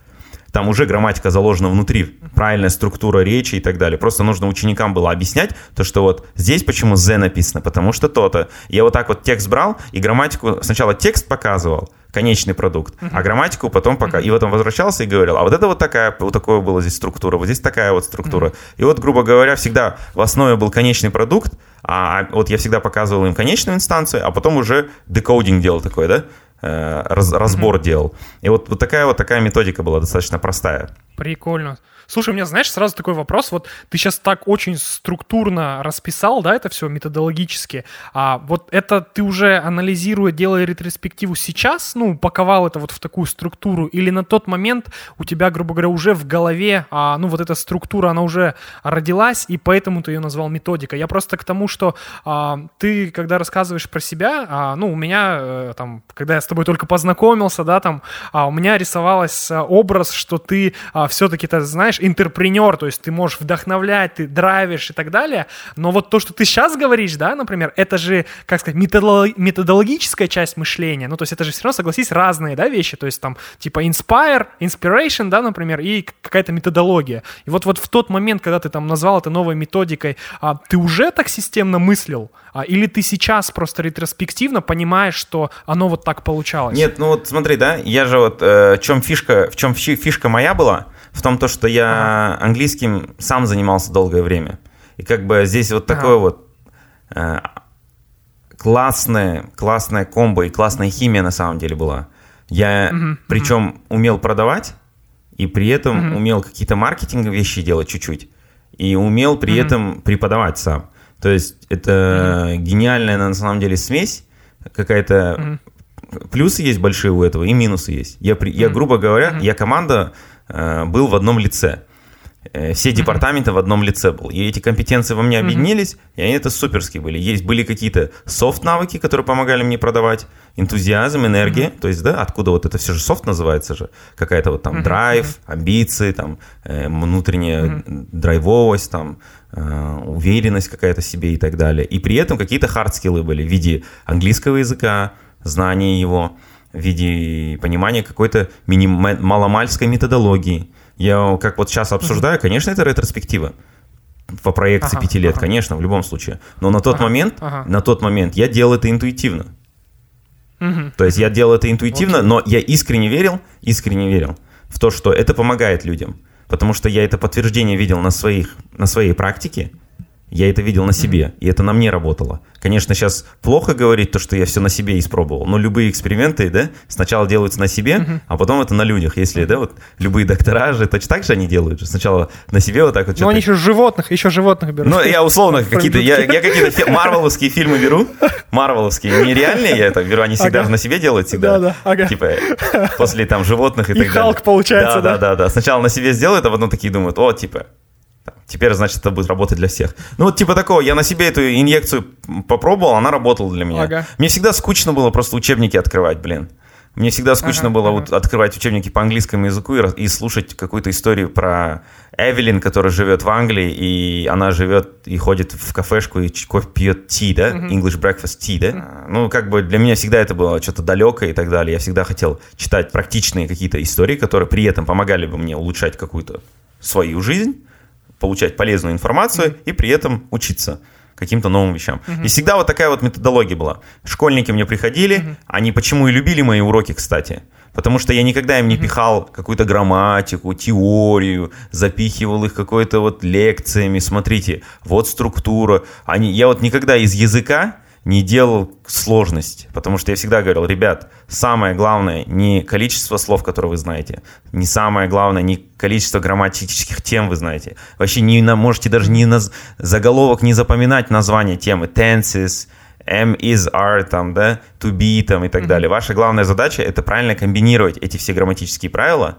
Speaker 2: там уже грамматика заложена внутри, правильная структура речи и так далее. Просто нужно ученикам было объяснять то, что вот здесь почему «з» написано, потому что то-то. Я вот так вот текст брал и грамматику, сначала текст показывал, конечный продукт, uh-huh. а грамматику потом пока. Uh-huh. И потом возвращался и говорил, а вот это вот такая, вот такое было здесь структура, вот здесь такая вот структура. Uh-huh. И вот, грубо говоря, всегда в основе был конечный продукт, а вот я всегда показывал им конечную инстанцию, а потом уже декодинг делал такой, да? Э, раз, разбор mm-hmm. делал. И вот, вот такая вот такая методика была достаточно простая.
Speaker 3: Прикольно. Слушай, у меня, знаешь, сразу такой вопрос. Вот ты сейчас так очень структурно расписал, да, это все методологически. А вот это ты уже анализируя, делая ретроспективу сейчас, ну, упаковал это вот в такую структуру, или на тот момент у тебя, грубо говоря, уже в голове, а, ну, вот эта структура, она уже родилась, и поэтому ты ее назвал методика. Я просто к тому, что а, ты, когда рассказываешь про себя, а, ну, у меня, а, там, когда я с тобой только познакомился, да, там, а, у меня рисовалась а, образ, что ты а, все-таки, ты знаешь, интерпренер, то есть ты можешь вдохновлять, ты драйвишь и так далее, но вот то, что ты сейчас говоришь, да, например, это же, как сказать, методологическая часть мышления, ну, то есть это же все равно, согласись, разные, да, вещи, то есть там, типа inspire, inspiration, да, например, и какая-то методология. И вот, вот в тот момент, когда ты там назвал это новой методикой, а, ты уже так системно мыслил, а, или ты сейчас просто ретроспективно понимаешь, что оно вот так получалось?
Speaker 2: Нет, ну вот смотри, да, я же вот, э, в чем фишка, в чем фишка моя была, в том, то, что я английским сам занимался долгое время. И как бы здесь вот такое вот э, классное, классная комбо и классная химия на самом деле была. Я
Speaker 3: Мгм,
Speaker 2: причем умел продавать, и при этом
Speaker 3: Мгм.
Speaker 2: умел какие-то маркетинговые вещи делать чуть-чуть, и умел при
Speaker 3: Мгм.
Speaker 2: этом преподавать сам. То есть это гениальная на самом деле смесь какая-то.
Speaker 3: Мгм.
Speaker 2: Плюсы есть большие у этого, и минусы есть. Я, при- я грубо говоря,
Speaker 3: Мгм.
Speaker 2: я команда был в одном лице. Э, Все департаменты в одном лице был. И эти компетенции во мне объединились, и они это суперские были. Есть были какие-то софт-навыки, которые помогали мне продавать, энтузиазм, энергия. То есть, да, откуда вот это все же софт называется же. Какая-то вот там
Speaker 3: Мгм.
Speaker 2: драйв, амбиции, там э, внутренняя драйвовость, там э, уверенность какая-то себе и так далее. И при этом какие-то хард-скиллы были в виде английского языка, знания его, в виде понимания какой-то миним- маломальской методологии. Я как вот сейчас обсуждаю, конечно, это ретроспектива по проекции
Speaker 3: Ага,
Speaker 2: пяти лет,
Speaker 3: ага.
Speaker 2: конечно, в любом случае. Но на тот
Speaker 3: Ага,
Speaker 2: момент,
Speaker 3: ага.
Speaker 2: на тот момент я делал это интуитивно.
Speaker 3: Мгм.
Speaker 2: То есть я делал это интуитивно, но я искренне верил, искренне верил в то, что это помогает людям. Потому что я это подтверждение видел на, своих, на своей практике, я это видел на себе, и это на мне работало. Конечно, сейчас плохо говорить то, что я все на себе испробовал, но любые эксперименты, да, сначала делаются на себе, а потом это на людях. Если, да, вот любые доктора же точно так же они делают же. Сначала на себе вот так вот
Speaker 3: Ну, они еще животных, еще животных берут.
Speaker 2: ну, я условно какие-то, я, я какие-то марвеловские фильмы беру, марвеловские, не реальные я это беру, они всегда
Speaker 3: Ага.
Speaker 2: же на себе делают всегда.
Speaker 3: Да-да, ага.
Speaker 2: Типа, после там животных и,
Speaker 3: И
Speaker 2: так далее.
Speaker 3: Халк получается,
Speaker 2: да?
Speaker 3: да?
Speaker 2: Да, да, да. Сначала на себе сделают, а потом такие думают, о, типа, теперь, значит, это будет работать для всех. Ну, вот типа такого, я на себе эту инъекцию попробовал, она работала для меня.
Speaker 3: Ага.
Speaker 2: Мне всегда скучно было просто учебники открывать, блин. Мне всегда скучно
Speaker 3: Ага,
Speaker 2: было
Speaker 3: ага.
Speaker 2: вот открывать учебники по английскому языку и, и слушать какую-то историю про Эвелин, которая живет в Англии, и она живет и ходит в кафешку и кофе пьет ти, да? English breakfast tea, да? Ну, как бы для меня всегда это было что-то далекое и так далее. Я всегда хотел читать практичные какие-то истории, которые при этом помогали бы мне улучшать какую-то свою жизнь, получать полезную информацию и при этом учиться каким-то новым вещам. И всегда вот такая вот методология была. Школьники мне приходили, они почему и любили мои уроки, кстати. Потому что я никогда им не пихал какую-то грамматику, теорию, запихивал их какой-то вот лекциями. Смотрите, вот структура. Они, я вот никогда из языка не делал сложность, потому что я всегда говорил, ребят, самое главное не количество слов, которые вы знаете, не самое главное не количество грамматических тем вы знаете. Вообще не можете даже не на заголовок не запоминать название темы, tenses, am, is, are, там, да, to be, там и так далее. Ваша главная задача это правильно комбинировать эти все грамматические правила.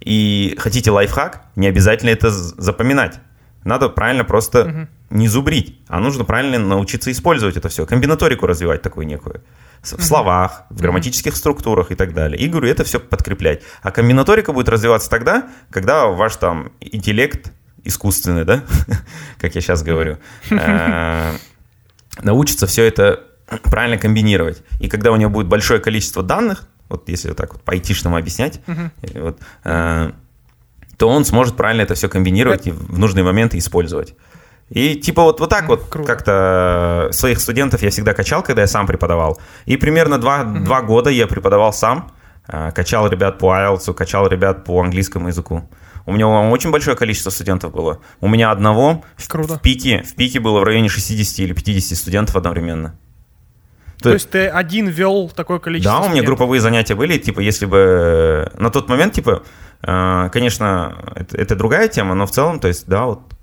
Speaker 2: И хотите лайфхак, не обязательно это запоминать. Надо правильно просто не зубрить, а нужно правильно научиться использовать это все, комбинаторику развивать такую некую. В словах, в грамматических структурах и так далее. И говорю, это все подкреплять. А комбинаторика будет развиваться тогда, когда ваш там интеллект искусственный, да, как я сейчас говорю, э, научится все это правильно комбинировать. И когда у него будет большое количество данных, вот если вот так вот по-айтишному объяснять, э, вот, э, то он сможет правильно это все комбинировать и в нужные моменты использовать. И типа вот, вот так вот
Speaker 3: круто.
Speaker 2: как-то своих студентов я всегда качал, когда я сам преподавал. И примерно два, два года я преподавал сам, э, качал ребят по IELTS, качал ребят по английскому языку. У меня очень большое количество студентов было. У меня одного в,
Speaker 3: Круто.
Speaker 2: в пике, в пике было в районе 60 или 50 студентов одновременно.
Speaker 3: То есть ты один вел такое количество
Speaker 2: Да, у меня
Speaker 3: студентов?
Speaker 2: групповые занятия были, типа, если бы э, на тот момент, типа, э, конечно, это, это другая тема, но в целом, то есть, да, вот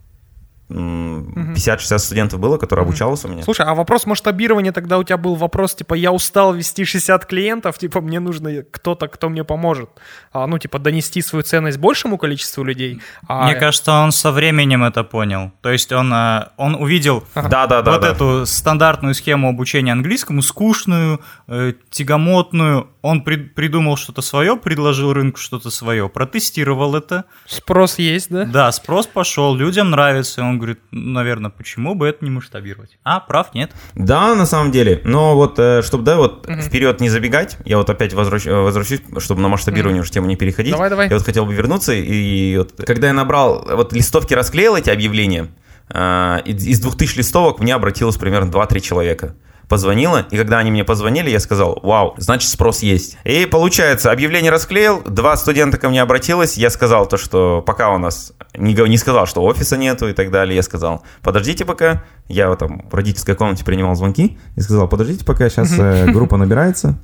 Speaker 2: 50-60 студентов было, которые обучалось у меня.
Speaker 3: Слушай, а вопрос масштабирования тогда у тебя был вопрос, типа, я устал вести 60 клиентов, типа, мне нужно кто-то, кто мне поможет, а, ну, типа, донести свою ценность большему количеству людей. А-
Speaker 1: Мне кажется, он со временем это понял. То есть он, э, он увидел
Speaker 2: Да, да, да.
Speaker 1: вот
Speaker 2: да.
Speaker 1: эту стандартную схему обучения английскому, скучную, э, тягомотную. Он при- придумал что-то свое, предложил рынку что-то свое, протестировал это.
Speaker 3: Спрос есть, да?
Speaker 1: Да, спрос пошел, людям нравится. Он говорит, наверное, почему бы это не масштабировать? А, прав, нет.
Speaker 2: Да, на самом деле. Но вот, чтобы, да, вот вперед не забегать, я вот опять возвращ- э, возвращусь, чтобы на масштабирование уже тему не переходить.
Speaker 3: Давай, давай.
Speaker 2: Я вот хотел бы вернуться, и вот, когда я набрал, вот листовки расклеил эти объявления, э, из из 2000 листовок мне обратилось примерно 2-3 человека. Позвонила, и когда они мне позвонили, я сказал, вау, значит спрос есть. И получается, объявление расклеил, два студента ко мне обратилось, я сказал то, что пока у нас, не, не сказал, что офиса нету и так далее, я сказал, подождите пока, я вот там в родительской комнате принимал звонки, и сказал, подождите пока, сейчас группа набирается,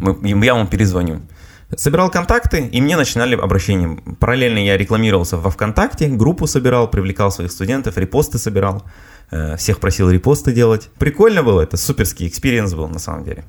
Speaker 2: Мы, я вам перезвоню. Собирал контакты, и мне начинали обращения. Параллельно я рекламировался во ВКонтакте, группу собирал, привлекал своих студентов, репосты собирал. Э, всех просил репосты делать. Прикольно было, это суперский experience был на самом деле.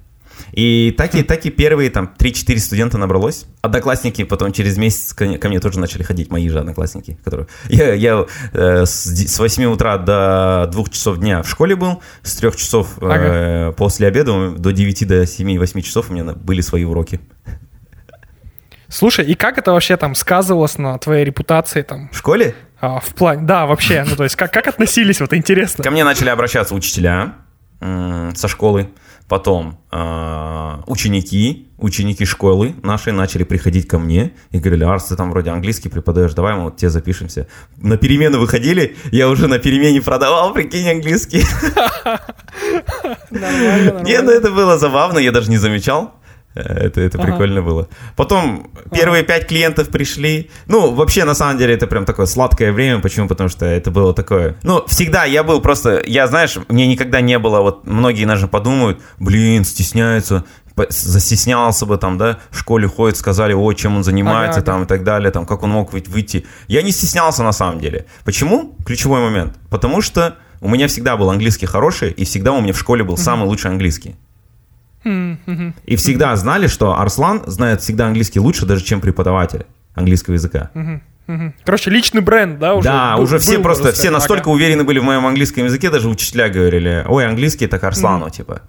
Speaker 2: И так и, так и первые там 3-4 студента набралось. Одноклассники потом через месяц ко, ко мне тоже начали ходить, мои же одноклассники. Которые... Я, я э, с, с 8 утра до 2 часов дня в школе был, с 3 часов э, ага. после обеда до 9 до 7-8 часов у меня были свои уроки.
Speaker 3: Слушай, и как это вообще там сказывалось на твоей репутации там?
Speaker 2: В школе?
Speaker 3: А, в плане, да, вообще, ну то есть как, как относились, вот интересно.
Speaker 2: Ко мне начали обращаться учителя со школы, потом э, ученики, ученики школы наши начали приходить ко мне и говорили, Арс, ты там вроде английский преподаешь, давай мы вот тебе запишемся. На перемену выходили, я уже на перемене продавал, прикинь, английский. Не, ну это было забавно, я даже не замечал. Это, это ага. прикольно было. Потом первые пять клиентов пришли. Ну, вообще, на самом деле, это прям такое сладкое время. Почему? Потому что это было такое... Ну, всегда я был просто... Я, знаешь, мне никогда не было... Вот многие даже подумают, блин, стесняются застеснялся бы там, да, в школе ходит, сказали, о, чем он занимается, ага, там, да. и так далее, там, как он мог выйти. Я не стеснялся на самом деле. Почему? Ключевой момент. Потому что у меня всегда был английский хороший, и всегда у меня в школе был самый лучший английский. И всегда знали, что Арслан знает всегда английский лучше, даже чем преподаватель английского языка.
Speaker 3: Короче, личный бренд, да,
Speaker 2: уже? Да, был, уже все был, просто, все настолько ага. уверены были в моем английском языке, даже учителя говорили, ой, английский это к Арслану, mm. типа.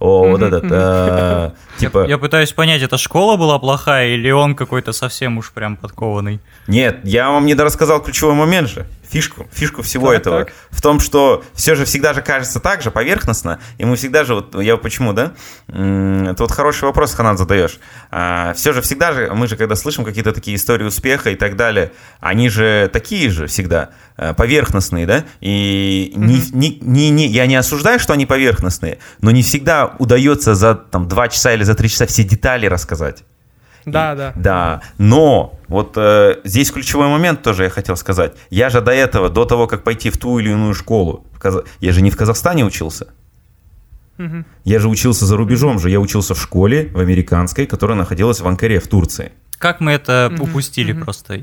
Speaker 2: О, вот этот, э,
Speaker 1: типа... Я, я пытаюсь понять, это школа была плохая или он какой-то совсем уж прям подкованный?
Speaker 2: Нет, я вам не дорассказал ключевой момент же фишку, фишку всего так, этого так. в том, что все же всегда же кажется так же, поверхностно, и мы всегда же, вот я почему, да? Это вот хороший вопрос, Ханат, задаешь. А, все же всегда же, мы же когда слышим какие-то такие истории успеха и так далее, они же такие же всегда, э, поверхностные, да? И mm-hmm. не, не, не, не, я не осуждаю, что они поверхностные, но не всегда удается за там, два часа или за три часа все детали рассказать.
Speaker 3: Да, да.
Speaker 2: Да, но вот э, здесь ключевой момент тоже я хотел сказать. Я же до этого, до того, как пойти в ту или иную школу, я же не в Казахстане учился. Угу. Я же учился за рубежом же. Я учился в школе, в американской, которая находилась в Анкаре, в Турции.
Speaker 1: Как мы это mm-hmm. упустили mm-hmm. просто?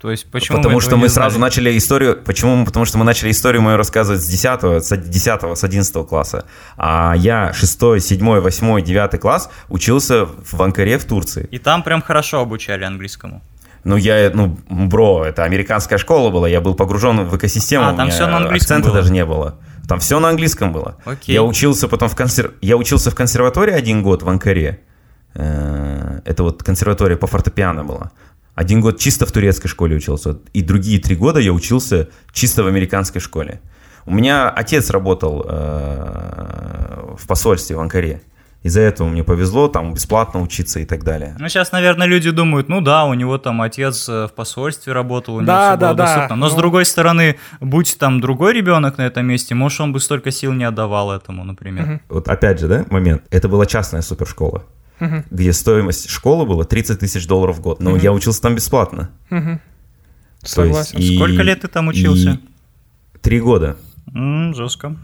Speaker 1: То есть почему
Speaker 2: Потому мы что мы сразу начали историю. Почему? Потому что мы начали историю мою рассказывать с 10, с 10, с 11 класса. А я 6, 7, 8, 9 класс учился в Анкаре в Турции.
Speaker 1: И там прям хорошо обучали английскому.
Speaker 2: Ну, я, ну, бро, это американская школа была, я был погружен в экосистему. А,
Speaker 1: там все на английском
Speaker 2: акцента
Speaker 1: было.
Speaker 2: даже не было. Там все на английском было.
Speaker 1: Окей.
Speaker 2: Я учился потом в консер... Я учился в консерватории один год в Анкаре. Э, это вот консерватория по фортепиано была. Один год чисто в турецкой школе учился, и другие три года я учился чисто в американской школе. У меня отец работал э, в посольстве в Анкаре. Из-за этого мне повезло там бесплатно учиться и так далее.
Speaker 1: Ну, сейчас, наверное, люди думают, ну да, у него там отец э, в посольстве работал, у него
Speaker 3: да,
Speaker 1: все
Speaker 3: да, было да.
Speaker 1: доступно. Но ну... с другой стороны, будь там другой ребенок на этом месте, может, он бы столько сил не отдавал этому, например.
Speaker 2: Угу. Вот опять же, да, момент. Это была частная супершкола угу. где стоимость школы была 30 тысяч долларов в год. Но угу. я учился там бесплатно.
Speaker 3: Угу. Согласен.
Speaker 1: Есть, Сколько и, лет ты там учился?
Speaker 2: Три года.
Speaker 1: М, жестко.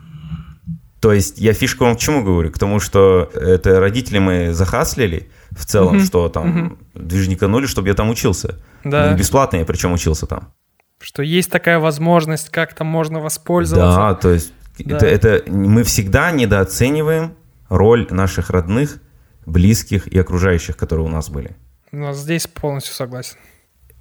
Speaker 2: То есть я фишку вам к чему говорю? К тому, что это родители мы захаслили в целом, угу. что там угу. движниканули, чтобы я там учился. Да. Ну, бесплатно я причем учился там.
Speaker 3: Что есть такая возможность, как там можно воспользоваться.
Speaker 2: Да, то есть да. Это, это мы всегда недооцениваем роль наших родных близких и окружающих, которые у нас были.
Speaker 3: Ну, здесь полностью согласен.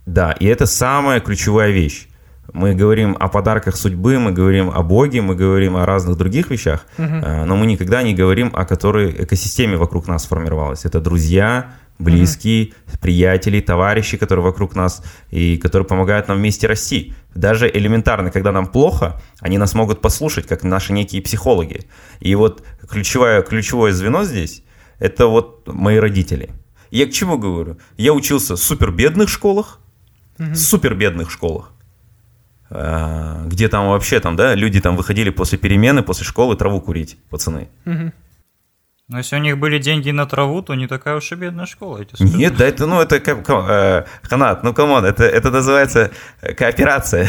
Speaker 2: Да, и это самая ключевая вещь. Мы говорим о подарках судьбы, мы говорим о Боге, мы говорим о разных других вещах, угу. но мы никогда не говорим о которой экосистеме вокруг нас сформировалась. Это друзья, близкие, угу. приятели, товарищи, которые вокруг нас и которые помогают нам вместе расти. Даже элементарно, когда нам плохо, они нас могут послушать, как наши некие психологи. И вот ключевое, ключевое звено здесь это вот мои родители. Я к чему говорю? Я учился в супер бедных школах, угу. супер бедных школах, а, где там вообще там, да, люди там выходили после перемены, после школы траву курить, пацаны. Угу.
Speaker 1: Но если у них были деньги на траву, то не такая уж и бедная школа, я тебе скажу.
Speaker 2: Нет, да это, ну, это, как- ка- э, Ханат, ну, come on, это, это называется э, кооперация.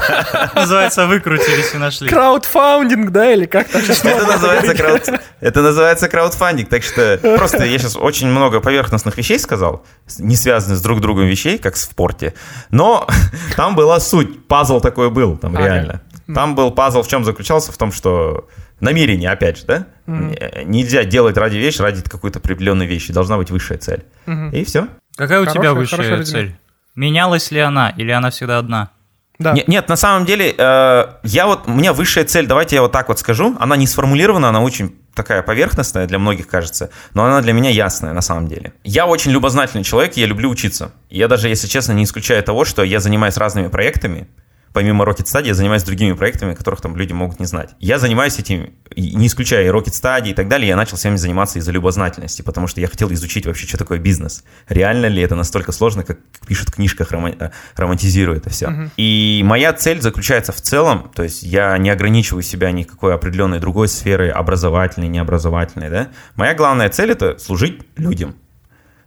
Speaker 1: Называется, выкрутились и нашли.
Speaker 3: Краудфаундинг, да, или как там сейчас
Speaker 2: Это называется, крауд... это называется краудфандинг. Так что просто я сейчас очень много поверхностных вещей сказал, не связанных с друг другом вещей, как в спорте. Но там была суть. Пазл такой был, там реально. Там был пазл в чем заключался? В том, что намерение, опять же, да? Э, Нельзя делать ради вещи, ради какой-то определенной вещи. Должна быть высшая цель. И все.
Speaker 1: Какая у тебя
Speaker 3: Хорошая-
Speaker 1: высшая
Speaker 3: хорошая
Speaker 1: цель? Менялась ли она, или она всегда одна?
Speaker 3: Да.
Speaker 2: Не- Нет, на самом деле, э, я вот, у меня высшая цель, давайте я вот так вот скажу, она не сформулирована, она очень такая поверхностная для многих, кажется, но она для меня ясная на самом деле. Я очень любознательный человек, я люблю учиться. Я даже, если честно, не исключаю того, что я занимаюсь разными проектами, помимо Rocket Study, я занимаюсь другими проектами, которых там люди могут не знать. Я занимаюсь этим, не исключая и Rocket Study и так далее, я начал всеми заниматься из-за любознательности, потому что я хотел изучить вообще, что такое бизнес. Реально ли это настолько сложно, как пишут в книжках, рома- э, романтизирует это все. И моя цель заключается в целом, то есть я не ограничиваю себя никакой определенной другой сферой, образовательной, необразовательной, да. Моя главная цель — это служить людям.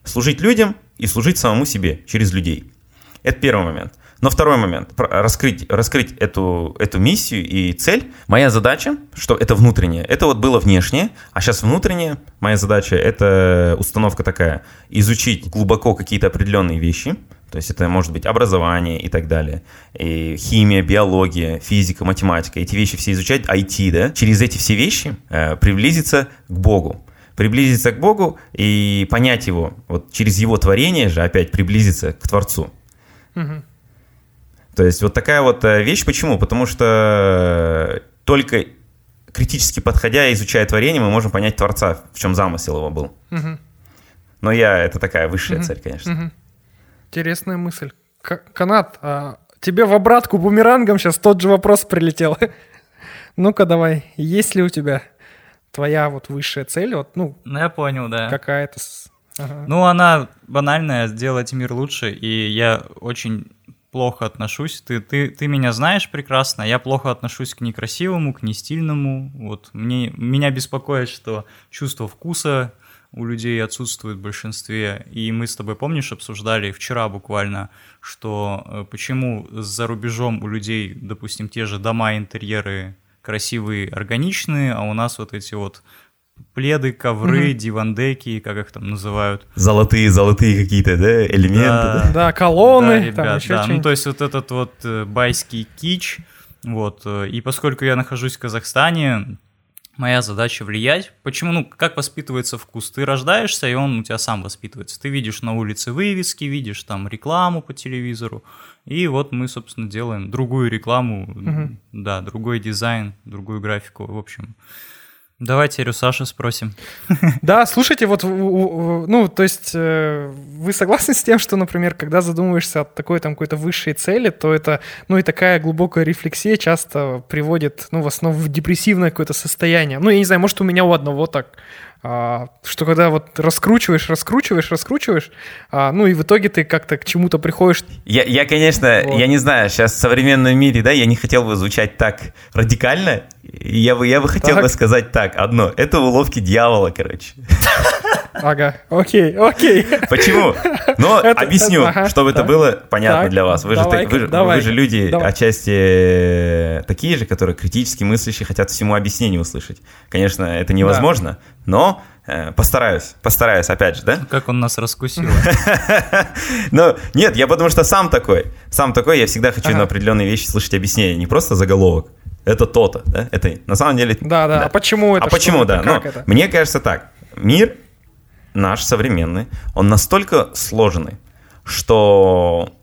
Speaker 2: Служить людям и служить самому себе через людей. Это первый момент. Но второй момент, раскрыть, раскрыть эту, эту миссию и цель. Моя задача, что это внутреннее, это вот было внешнее, а сейчас внутреннее, моя задача, это установка такая, изучить глубоко какие-то определенные вещи, то есть это может быть образование и так далее, и химия, биология, физика, математика, эти вещи все изучать, IT, да, через эти все вещи э, приблизиться к Богу. Приблизиться к Богу и понять Его, вот через Его творение же опять приблизиться к Творцу. То есть вот такая вот э, вещь. Почему? Потому что только критически подходя и изучая творение, мы можем понять Творца, в чем замысел его был. Но я, это такая высшая цель, конечно.
Speaker 3: Интересная мысль. К- Канат, а тебе в обратку бумерангом сейчас тот же вопрос прилетел. Ну-ка давай, есть ли у тебя твоя вот высшая цель, вот, ну,
Speaker 1: Ну, я понял, да.
Speaker 3: какая-то... ага.
Speaker 1: Ну, она банальная, сделать мир лучше, и я очень плохо отношусь. Ты, ты, ты меня знаешь прекрасно, я плохо отношусь к некрасивому, к нестильному. Вот мне, меня беспокоит, что чувство вкуса у людей отсутствует в большинстве. И мы с тобой, помнишь, обсуждали вчера буквально, что э, почему за рубежом у людей, допустим, те же дома, интерьеры красивые, органичные, а у нас вот эти вот пледы, ковры, дивандеки, как их там называют.
Speaker 2: Золотые, золотые какие-то, да, элементы.
Speaker 1: Да.
Speaker 2: да?
Speaker 3: Да, колонны,
Speaker 1: Да,
Speaker 3: там
Speaker 1: ребят,
Speaker 3: еще
Speaker 1: да. Ну, то есть вот этот вот э, байский кич, вот, э, и поскольку я нахожусь в Казахстане, моя задача влиять. Почему, ну, как воспитывается вкус? Ты рождаешься, и он у тебя сам воспитывается. Ты видишь на улице вывески, видишь там рекламу по телевизору, и вот мы, собственно, делаем другую рекламу, да, другой дизайн, другую графику, в общем. Давайте теперь у Саши спросим.
Speaker 3: Да, слушайте, вот, ну, то есть, э, вы согласны с тем, что, например, когда задумываешься о такой там какой-то высшей цели, то это, ну, и такая глубокая рефлексия часто приводит, ну, в основном в депрессивное какое-то состояние. Ну, я не знаю, может, у меня у одного так, что когда вот раскручиваешь, раскручиваешь, раскручиваешь, а, ну, и в итоге ты как-то к чему-то приходишь.
Speaker 2: Я, я, конечно,
Speaker 3: Вот.
Speaker 2: я не знаю, сейчас в современном мире, да, я не хотел бы звучать так радикально. Я бы, я бы хотел
Speaker 3: Так.
Speaker 2: бы сказать так, одно. Это уловки дьявола, короче.
Speaker 3: Ага, окей, окей.
Speaker 2: Почему? Но
Speaker 3: Это-
Speaker 2: объясню,
Speaker 3: ага,
Speaker 2: чтобы это
Speaker 3: так.
Speaker 2: было понятно
Speaker 3: Так,
Speaker 2: для вас. Вы же, так-
Speaker 3: давай-ка,
Speaker 2: вы, же-
Speaker 3: давай-ка,
Speaker 2: вы же люди
Speaker 3: давай.
Speaker 2: отчасти э, такие же, которые критически мыслящие, хотят всему объяснение услышать. Конечно, это невозможно, но э, постараюсь, постараюсь, опять же, да?
Speaker 1: Как он нас раскусил.
Speaker 2: Но нет, я потому что сам такой. Сам такой, я всегда хочу на определенные вещи слышать объяснение, не просто заголовок. Это то-то, да? Это на самом деле...
Speaker 3: Да, да, а почему это,
Speaker 2: А почему, да?
Speaker 3: это,
Speaker 2: Ну,
Speaker 3: это?
Speaker 2: мне кажется так. Мир наш современный, он настолько сложный, что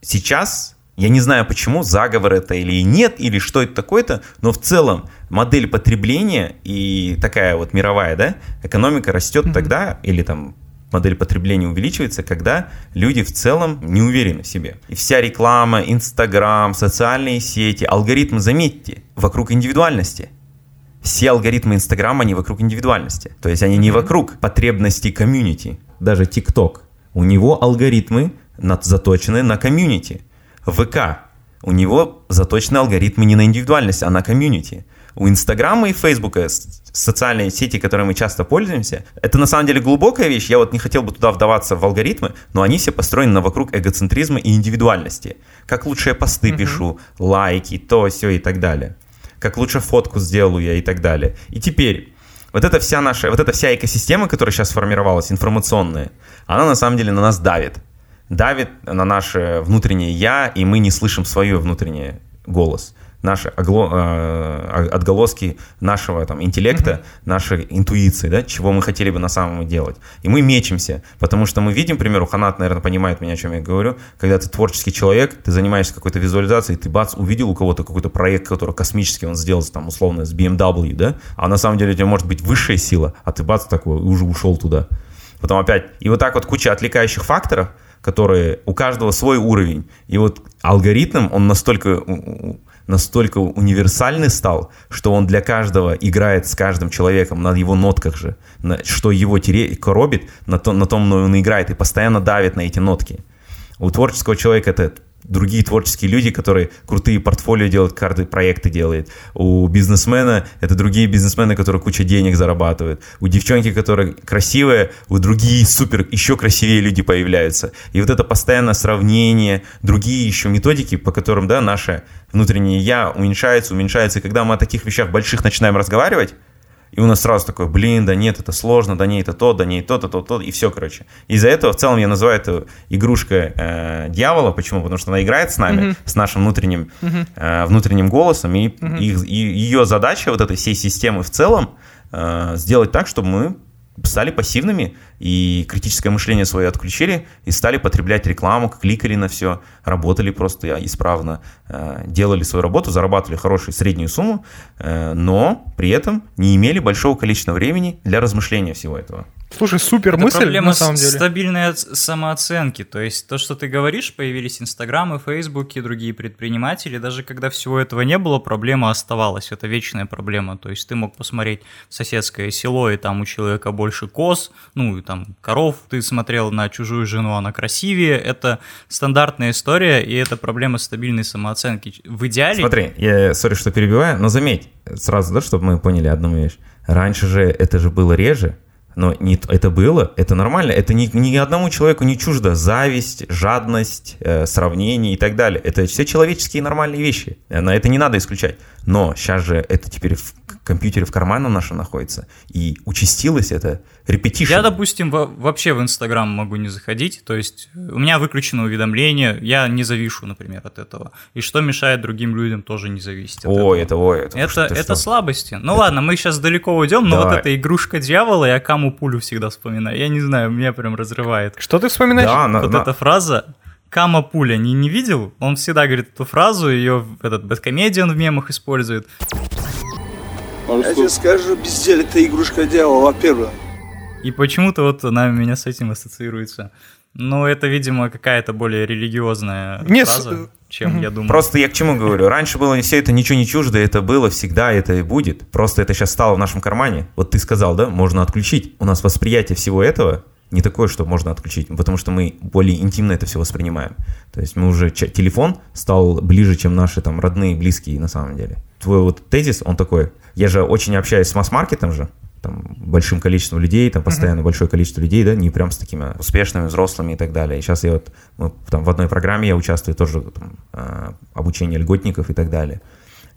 Speaker 2: сейчас, я не знаю почему, заговор это или нет, или что это такое-то, но в целом модель потребления и такая вот мировая, да, экономика растет тогда, или там модель потребления увеличивается, когда люди в целом не уверены в себе. И вся реклама, Инстаграм, социальные сети, алгоритмы, заметьте, вокруг индивидуальности. Все алгоритмы Инстаграма, они вокруг индивидуальности. То есть они не вокруг потребностей комьюнити. Даже ТикТок. У него алгоритмы заточены на комьюнити. ВК. У него заточены алгоритмы не на индивидуальность, а на комьюнити. у Инстаграма и Фейсбука, социальные сети, которыми мы часто пользуемся, это на самом деле глубокая вещь. Я вот не хотел бы туда вдаваться в алгоритмы, но они все построены вокруг эгоцентризма и индивидуальности. Как лучше я посты угу. пишу, лайки, то, все и так далее. Как лучше фотку сделаю я и так далее. И теперь вот эта вся наша, вот эта вся экосистема, которая сейчас сформировалась, информационная, она на самом деле на нас давит. Давит на наше внутреннее я, и мы не слышим свое внутреннее голос наши огло, э, отголоски нашего там, интеллекта, mm-hmm. нашей интуиции, да, чего мы хотели бы на самом деле делать. И мы мечемся, потому что мы видим, к примеру, Ханат, наверное, понимает меня, о чем я говорю, когда ты творческий человек, ты занимаешься какой-то визуализацией, ты бац, увидел у кого-то какой-то проект, который космический он сделал, там, условно, с BMW, да, а на самом деле у тебя может быть высшая сила, а ты бац, такой, уже ушел туда. Потом опять, и вот так вот куча отвлекающих факторов, которые у каждого свой уровень. И вот алгоритм, он настолько настолько универсальный стал, что он для каждого играет с каждым человеком на его нотках же, на, что его тере, коробит, на, то, на том он играет и постоянно давит на эти нотки. У творческого человека это другие творческие люди, которые крутые портфолио делают, карты, проекты делают. У бизнесмена это другие бизнесмены, которые куча денег зарабатывают. У девчонки, которая красивая, у другие супер, еще красивее люди появляются. И вот это постоянное сравнение, другие еще методики, по которым, да, наше внутреннее я уменьшается, уменьшается. И когда мы о таких вещах больших начинаем разговаривать, и у нас сразу такой, блин, да нет, это сложно, да нет, это то, да нет, то, то, то, то, и все, короче. Из-за этого в целом я называю это игрушка э, дьявола. Почему? Потому что она играет с нами, mm-hmm. с нашим внутренним, mm-hmm. э, внутренним голосом, и, mm-hmm. и, и ее задача вот этой всей системы в целом э, сделать так, чтобы мы стали пассивными и критическое мышление свое отключили и стали потреблять рекламу, кликали на все, работали просто исправно, э, делали свою работу, зарабатывали хорошую среднюю сумму, э, но при этом не имели большого количества времени для размышления всего этого.
Speaker 3: Слушай, супер
Speaker 1: это
Speaker 3: мысль,
Speaker 1: проблема
Speaker 3: на самом деле.
Speaker 1: стабильной самооценки. То есть то, что ты говоришь, появились Инстаграмы, Фейсбуки, другие предприниматели. Даже когда всего этого не было, проблема оставалась. Это вечная проблема. То есть ты мог посмотреть в соседское село, и там у человека больше коз, ну и там коров. Ты смотрел на чужую жену, она красивее. Это стандартная история, и это проблема стабильной самооценки. В идеале...
Speaker 2: Смотри, я, сори, что перебиваю, но заметь, сразу, да, чтобы мы поняли одну вещь. Раньше же это же было реже, но не, это было, это нормально. Это ни, ни одному человеку не чуждо зависть, жадность, э, сравнение и так далее. Это все человеческие нормальные вещи. На это не надо исключать. Но сейчас же это теперь в компьютере в кармане нашем находится. И участилось это репетишн.
Speaker 1: Я, допустим, вообще в Инстаграм могу не заходить. То есть у меня выключено уведомление, я не завишу, например, от этого. И что мешает другим людям тоже не зависеть от
Speaker 2: ой,
Speaker 1: этого.
Speaker 2: это, ой, это,
Speaker 1: это, это, это слабости. Ну это... ладно, мы сейчас далеко уйдем, но Давай. вот эта игрушка дьявола, я Каму пулю всегда вспоминаю. Я не знаю, меня прям разрывает.
Speaker 3: Что ты вспоминаешь? Да,
Speaker 1: вот на, эта фраза Кама Пуля не, не видел? Он всегда говорит эту фразу, ее этот Бэткомедиан в мемах использует.
Speaker 5: Я тебе скажу, бездель это игрушка дьявола, во-первых.
Speaker 1: И почему-то вот она у меня с этим ассоциируется. Ну, это, видимо, какая-то более религиозная Нет, фраза, чем угу. я думаю.
Speaker 2: Просто я к чему говорю? Раньше было все это ничего не чуждо, это было всегда, это и будет. Просто это сейчас стало в нашем кармане. Вот ты сказал, да, можно отключить. У нас восприятие всего этого не такое, что можно отключить, потому что мы более интимно это все воспринимаем. То есть мы уже телефон стал ближе, чем наши там родные, близкие на самом деле. Твой вот тезис, он такой. Я же очень общаюсь с масс-маркетом же, там большим количеством людей, там постоянно uh-huh. большое количество людей, да, не прям с такими успешными взрослыми и так далее. И сейчас я вот ну, там в одной программе я участвую тоже там, а, обучение льготников и так далее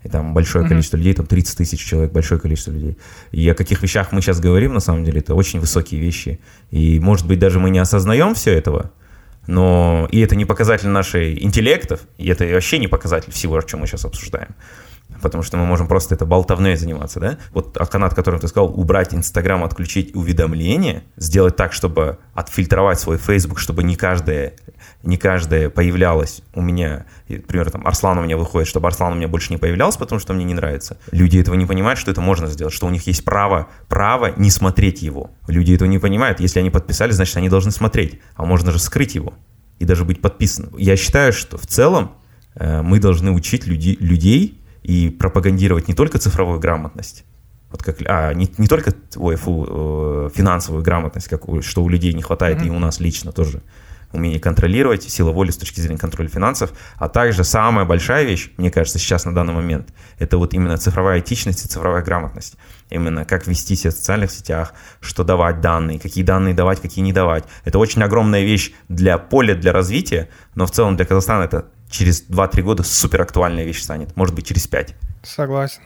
Speaker 2: и там большое mm-hmm. количество людей, там 30 тысяч человек, большое количество людей. И о каких вещах мы сейчас говорим, на самом деле, это очень высокие вещи. И, может быть, даже мы не осознаем все этого, но и это не показатель нашей интеллектов, и это вообще не показатель всего, о чем мы сейчас обсуждаем потому что мы можем просто это болтовной заниматься, да? Вот канат, который ты сказал, убрать Инстаграм, отключить уведомления, сделать так, чтобы отфильтровать свой Facebook, чтобы не каждое, не каждое появлялось у меня, например, там Арслан у меня выходит, чтобы Арслан у меня больше не появлялся, потому что мне не нравится. Люди этого не понимают, что это можно сделать, что у них есть право, право не смотреть его. Люди этого не понимают. Если они подписали, значит, они должны смотреть, а можно же скрыть его и даже быть подписанным. Я считаю, что в целом э, мы должны учить люди, людей и пропагандировать не только цифровую грамотность, вот как, а, не, не только ой, фу, э, финансовую грамотность, как у, что у людей не хватает, mm-hmm. и у нас лично тоже. Умение контролировать, сила воли с точки зрения контроля финансов, а также самая большая вещь, мне кажется, сейчас на данный момент, это вот именно цифровая этичность и цифровая грамотность. Именно как вести себя в социальных сетях, что давать данные, какие данные давать, какие не давать. Это очень огромная вещь для поля, для развития, но в целом для Казахстана это через 2-3 года супер актуальная вещь станет, может быть через 5.
Speaker 3: Согласен.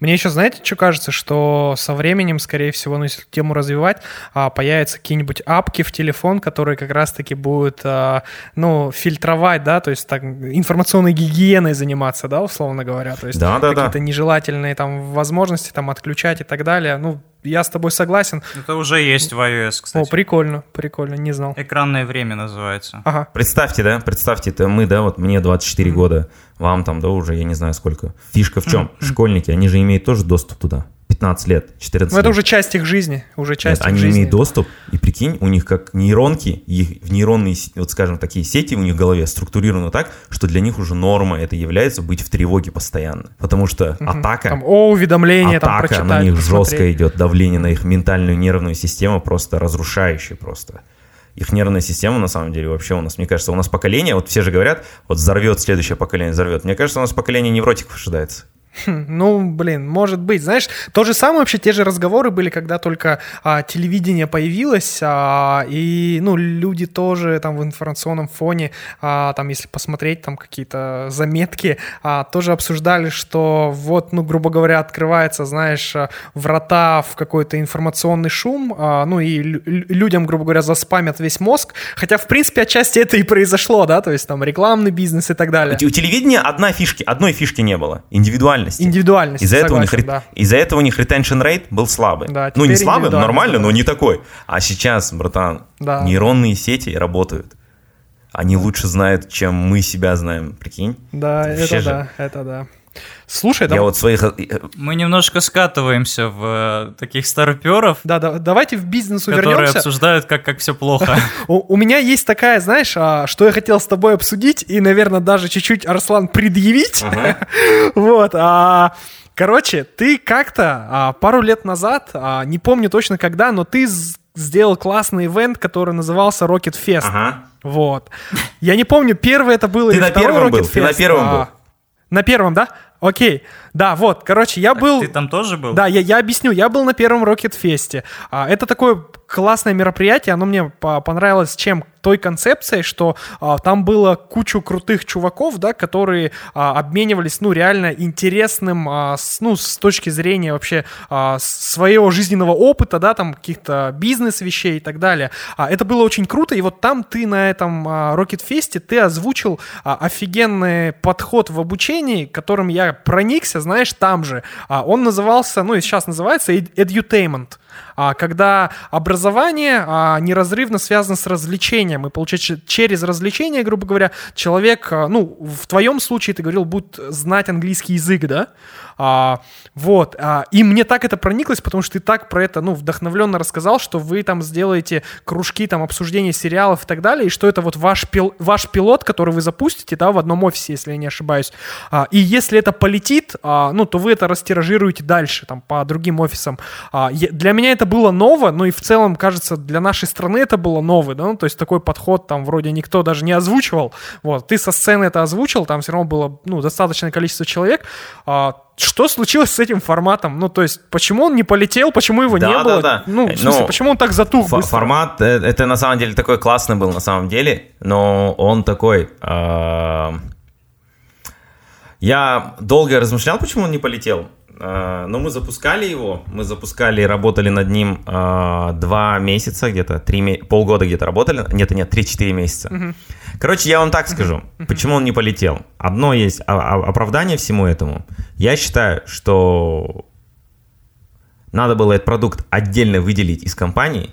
Speaker 3: Мне еще, знаете, что кажется, что со временем, скорее всего, ну, если тему развивать, а, появятся какие-нибудь апки в телефон, которые как раз-таки будут, а, ну, фильтровать, да, то есть так, информационной гигиеной заниматься, да, условно говоря, то есть
Speaker 2: Да, да, да.
Speaker 3: какие-то нежелательные там возможности там отключать и так далее, ну, я с тобой согласен.
Speaker 1: Это уже есть в iOS,
Speaker 3: О,
Speaker 1: кстати.
Speaker 3: прикольно, прикольно, не знал.
Speaker 1: Экранное время называется.
Speaker 3: Ага.
Speaker 2: Представьте, да, представьте, это мы, да, вот мне 24 года, вам там, да, уже я не знаю сколько. Фишка в чем? Школьники, они же имеют тоже доступ туда. 15 лет, 14
Speaker 3: Ну, это
Speaker 2: лет.
Speaker 3: уже часть их жизни, уже
Speaker 2: Нет,
Speaker 3: часть их
Speaker 2: они
Speaker 3: жизни.
Speaker 2: имеют доступ, и прикинь, у них как нейронки, их в нейронные, вот скажем, такие сети у них в голове структурированы так, что для них уже норма это является быть в тревоге постоянно. Потому что атака,
Speaker 3: Там, о, уведомления, там,
Speaker 2: атака
Speaker 3: прочитать,
Speaker 2: на них
Speaker 3: посмотреть.
Speaker 2: жестко идет, давление на их ментальную нервную систему просто разрушающее просто. Их нервная система, на самом деле, вообще у нас, мне кажется, у нас поколение, вот все же говорят, вот взорвет следующее поколение, взорвет. Мне кажется, у нас поколение невротиков ожидается.
Speaker 3: Ну, блин, может быть. Знаешь, то же самое вообще, те же разговоры были, когда только а, телевидение появилось, а, и, ну, люди тоже там в информационном фоне, а, там, если посмотреть там какие-то заметки, а, тоже обсуждали, что вот, ну, грубо говоря, открывается, знаешь, а, врата в какой-то информационный шум, а, ну, и лю- лю- людям, грубо говоря, заспамят весь мозг, хотя, в принципе, отчасти это и произошло, да, то есть там рекламный бизнес и так далее.
Speaker 2: У телевидения одна фишки, одной фишки не было, индивидуальности.
Speaker 3: Индивидуальность,
Speaker 2: Из-за этого, у них,
Speaker 3: согласен, да.
Speaker 2: из-за этого у них retention rate был слабый.
Speaker 3: Да,
Speaker 2: ну, не слабый, нормально,
Speaker 3: да.
Speaker 2: но не такой. А сейчас, братан,
Speaker 3: Да.
Speaker 2: нейронные сети работают. Они лучше знают, чем мы себя знаем, прикинь.
Speaker 3: Да,
Speaker 2: Вообще
Speaker 3: это
Speaker 2: же.
Speaker 3: да, это да. Слушай,
Speaker 2: Я
Speaker 3: да,
Speaker 2: вот своих... э,
Speaker 1: Мы немножко скатываемся в э, таких старперов,
Speaker 3: да, да, давайте в бизнес
Speaker 1: которые
Speaker 3: вернемся.
Speaker 1: обсуждают, как, как все плохо.
Speaker 3: У, меня есть такая, знаешь, а, что я хотел с тобой обсудить и, наверное, даже чуть-чуть, Арслан, предъявить. Вот. а, Короче, ты как-то а, пару лет назад, а, не помню точно когда, но ты сделал классный ивент, который назывался Rocket Fest.
Speaker 2: Ага.
Speaker 3: Вот. Я не помню, первый это был
Speaker 2: Ты
Speaker 3: или
Speaker 2: на
Speaker 3: второй
Speaker 2: первом
Speaker 3: Rocket
Speaker 2: был? Ты на
Speaker 3: Fest.
Speaker 2: первом
Speaker 3: А,
Speaker 2: был?
Speaker 3: На первом, да? Окей. Да, вот, короче, я был...
Speaker 1: Ты там тоже был?
Speaker 3: Да, я, я объясню. Я был на первом Fest. А, это такое классное мероприятие. Оно мне по- понравилось чем? Той концепцией, что а, там было кучу крутых чуваков, да, которые а, обменивались, ну, реально интересным, а, с, ну, с точки зрения вообще а, своего жизненного опыта, да, там каких-то бизнес-вещей и так далее. А, это было очень круто, и вот там ты на этом а, Rocket Fest ты озвучил а, офигенный подход в обучении, которым я проникся, знаешь, там же. А, он назывался, ну и сейчас называется ed- edutainment. А, когда образование а, неразрывно связано с развлечением, и получается через развлечение, грубо говоря, человек, а, ну, в твоем случае ты говорил, будет знать английский язык, да? Вот. и мне так это прониклось, потому что ты так про это, ну, вдохновленно рассказал, что вы там сделаете кружки, там, обсуждения сериалов и так далее, и что это вот ваш, пил, ваш пилот, который вы запустите, да, в одном офисе, если я не ошибаюсь. И если это полетит, ну, то вы это растиражируете дальше, там, по другим офисам. Для меня это было ново, ну, и в целом, кажется, для нашей страны это было ново, да, ну, то есть такой подход там вроде никто даже не озвучивал, вот, ты со сцены это озвучил, там все равно было, ну, достаточное количество человек, А, что случилось с этим форматом? Ну, то есть, почему он не полетел, почему его
Speaker 2: Да,
Speaker 3: не
Speaker 2: да,
Speaker 3: было?
Speaker 2: да.
Speaker 3: Ну, в
Speaker 2: Э,
Speaker 3: смысле,
Speaker 2: ну,
Speaker 3: почему он так затух
Speaker 2: Фо-
Speaker 3: быстро?
Speaker 2: Формат, э, это на самом деле такой классный был на самом деле, но он такой... э, Я долго размышлял, почему он не полетел. Э, Но мы запускали его, мы запускали, работали над ним э, два месяца где-то, три, полгода где-то работали, нет, нет, три-четыре месяца. Короче, я вам так скажу, почему он не полетел. Одно есть а- а- оправдание всему этому. Я считаю, что надо было этот продукт отдельно выделить из компании,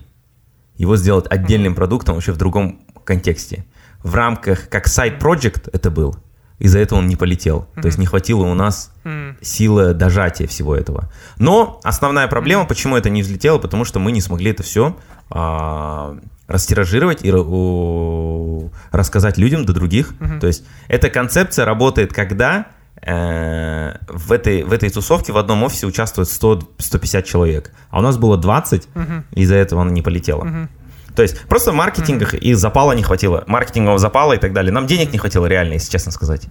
Speaker 2: его сделать отдельным продуктом вообще в другом контексте. В рамках, как сайт-проект это был, из-за этого он не полетел. То есть не хватило у нас силы дожатия всего этого. Но основная проблема, почему это не взлетело, потому что мы не смогли это все растиражировать и у- рассказать людям до других. То есть эта концепция работает, когда э, в, этой, в этой тусовке в одном офисе участвует 100-150 человек, а у нас было 20, и из-за этого она не полетела. То есть просто в маркетингах и запала не хватило. Маркетингового запала и так далее. Нам денег не хватило реально, если честно сказать.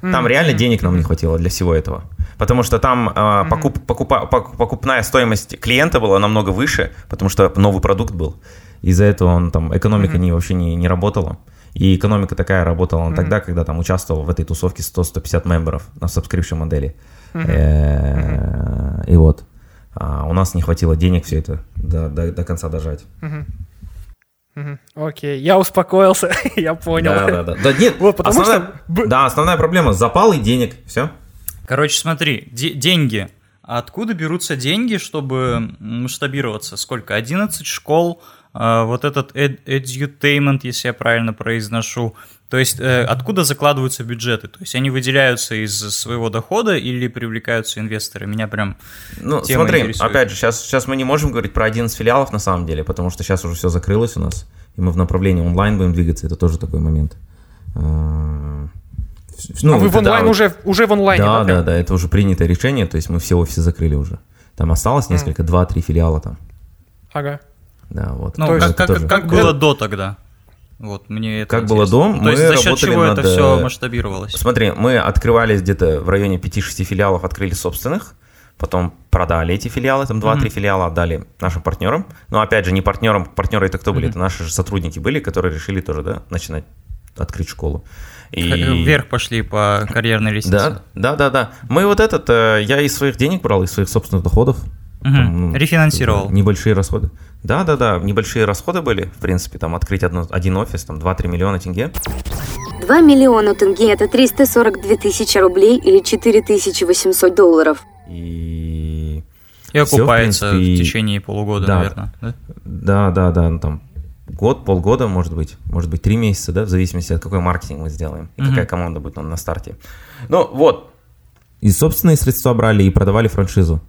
Speaker 2: Там реально денег нам не хватило для всего этого. Потому что там э, покуп, покупа, пок- покупная стоимость клиента была намного выше, потому что новый продукт был. Из-за этого он там, экономика не, вообще не, не работала. И экономика такая работала она тогда, когда там участвовал в этой тусовке 100-150 мемберов на subscription модели. Э, И вот. А у нас не хватило денег все это до, до, до конца дожать.
Speaker 3: Окей, я успокоился, я понял.
Speaker 2: Да, да, да. Да нет,
Speaker 3: Вот, потому
Speaker 2: основная,
Speaker 3: что
Speaker 2: да, основная проблема запал и денег. Все.
Speaker 1: Короче, смотри, де- деньги. Откуда берутся деньги, чтобы масштабироваться? Сколько? 11 школ, э, вот этот ed- edutainment, если я правильно произношу. То есть э, откуда закладываются бюджеты? То есть они выделяются из своего дохода или привлекаются инвесторы? Меня прям
Speaker 2: Ну,
Speaker 1: тема
Speaker 2: смотри,
Speaker 1: интересует.
Speaker 2: опять же, сейчас, сейчас мы не можем говорить про 11 филиалов на самом деле, потому что сейчас уже все закрылось у нас, и мы в направлении онлайн будем двигаться, это тоже такой момент. А, в- ну,
Speaker 3: а вы в
Speaker 2: да,
Speaker 3: онлайн
Speaker 2: вот-
Speaker 3: уже, уже в онлайне,
Speaker 2: Да,
Speaker 3: да?
Speaker 2: да, да, это уже принятое решение, то есть мы все офисы закрыли уже. Там осталось несколько, два-три филиала там.
Speaker 3: Ага.
Speaker 2: Да, вот.
Speaker 1: Ну, как, как,
Speaker 2: тоже.
Speaker 1: как было до тогда? Вот, мне это
Speaker 2: Как было
Speaker 1: интересно.
Speaker 2: до?
Speaker 1: То
Speaker 2: Мы
Speaker 1: есть за счет чего
Speaker 2: над,
Speaker 1: это все
Speaker 2: э,
Speaker 1: масштабировалось?
Speaker 2: Смотри, мы открывались где-то в районе 5-6 филиалов, открыли собственных, потом продали эти филиалы, там 2-3 филиала отдали нашим партнерам. Но опять же, не партнерам, партнеры это кто были? Это наши же сотрудники были, которые решили тоже, да, начинать открыть школу. И...
Speaker 1: Вверх пошли по карьерной лестнице.
Speaker 2: Да, да, да, да. Мы вот этот, э, я из своих денег брал, из своих собственных доходов.
Speaker 1: Мгм.
Speaker 2: Там, ну,
Speaker 1: Рефинансировал.
Speaker 2: Небольшие расходы. Да, да, да, небольшие расходы были, в принципе, там открыть одно- один офис, там 2-3 миллиона тенге.
Speaker 4: 2 миллиона тенге – это 342 тысячи рублей или 4800 долларов.
Speaker 2: И
Speaker 1: И
Speaker 2: в
Speaker 1: окупается в,
Speaker 2: принципе, и-
Speaker 1: течение полугода,
Speaker 2: да.
Speaker 1: наверное. да?
Speaker 2: Да, да, да, ну там год, полгода, может быть, может быть, три месяца, да, в зависимости от какой маркетинг мы сделаем и какая команда будет на, на старте. Ну, вот. И собственные средства брали и продавали франшизу.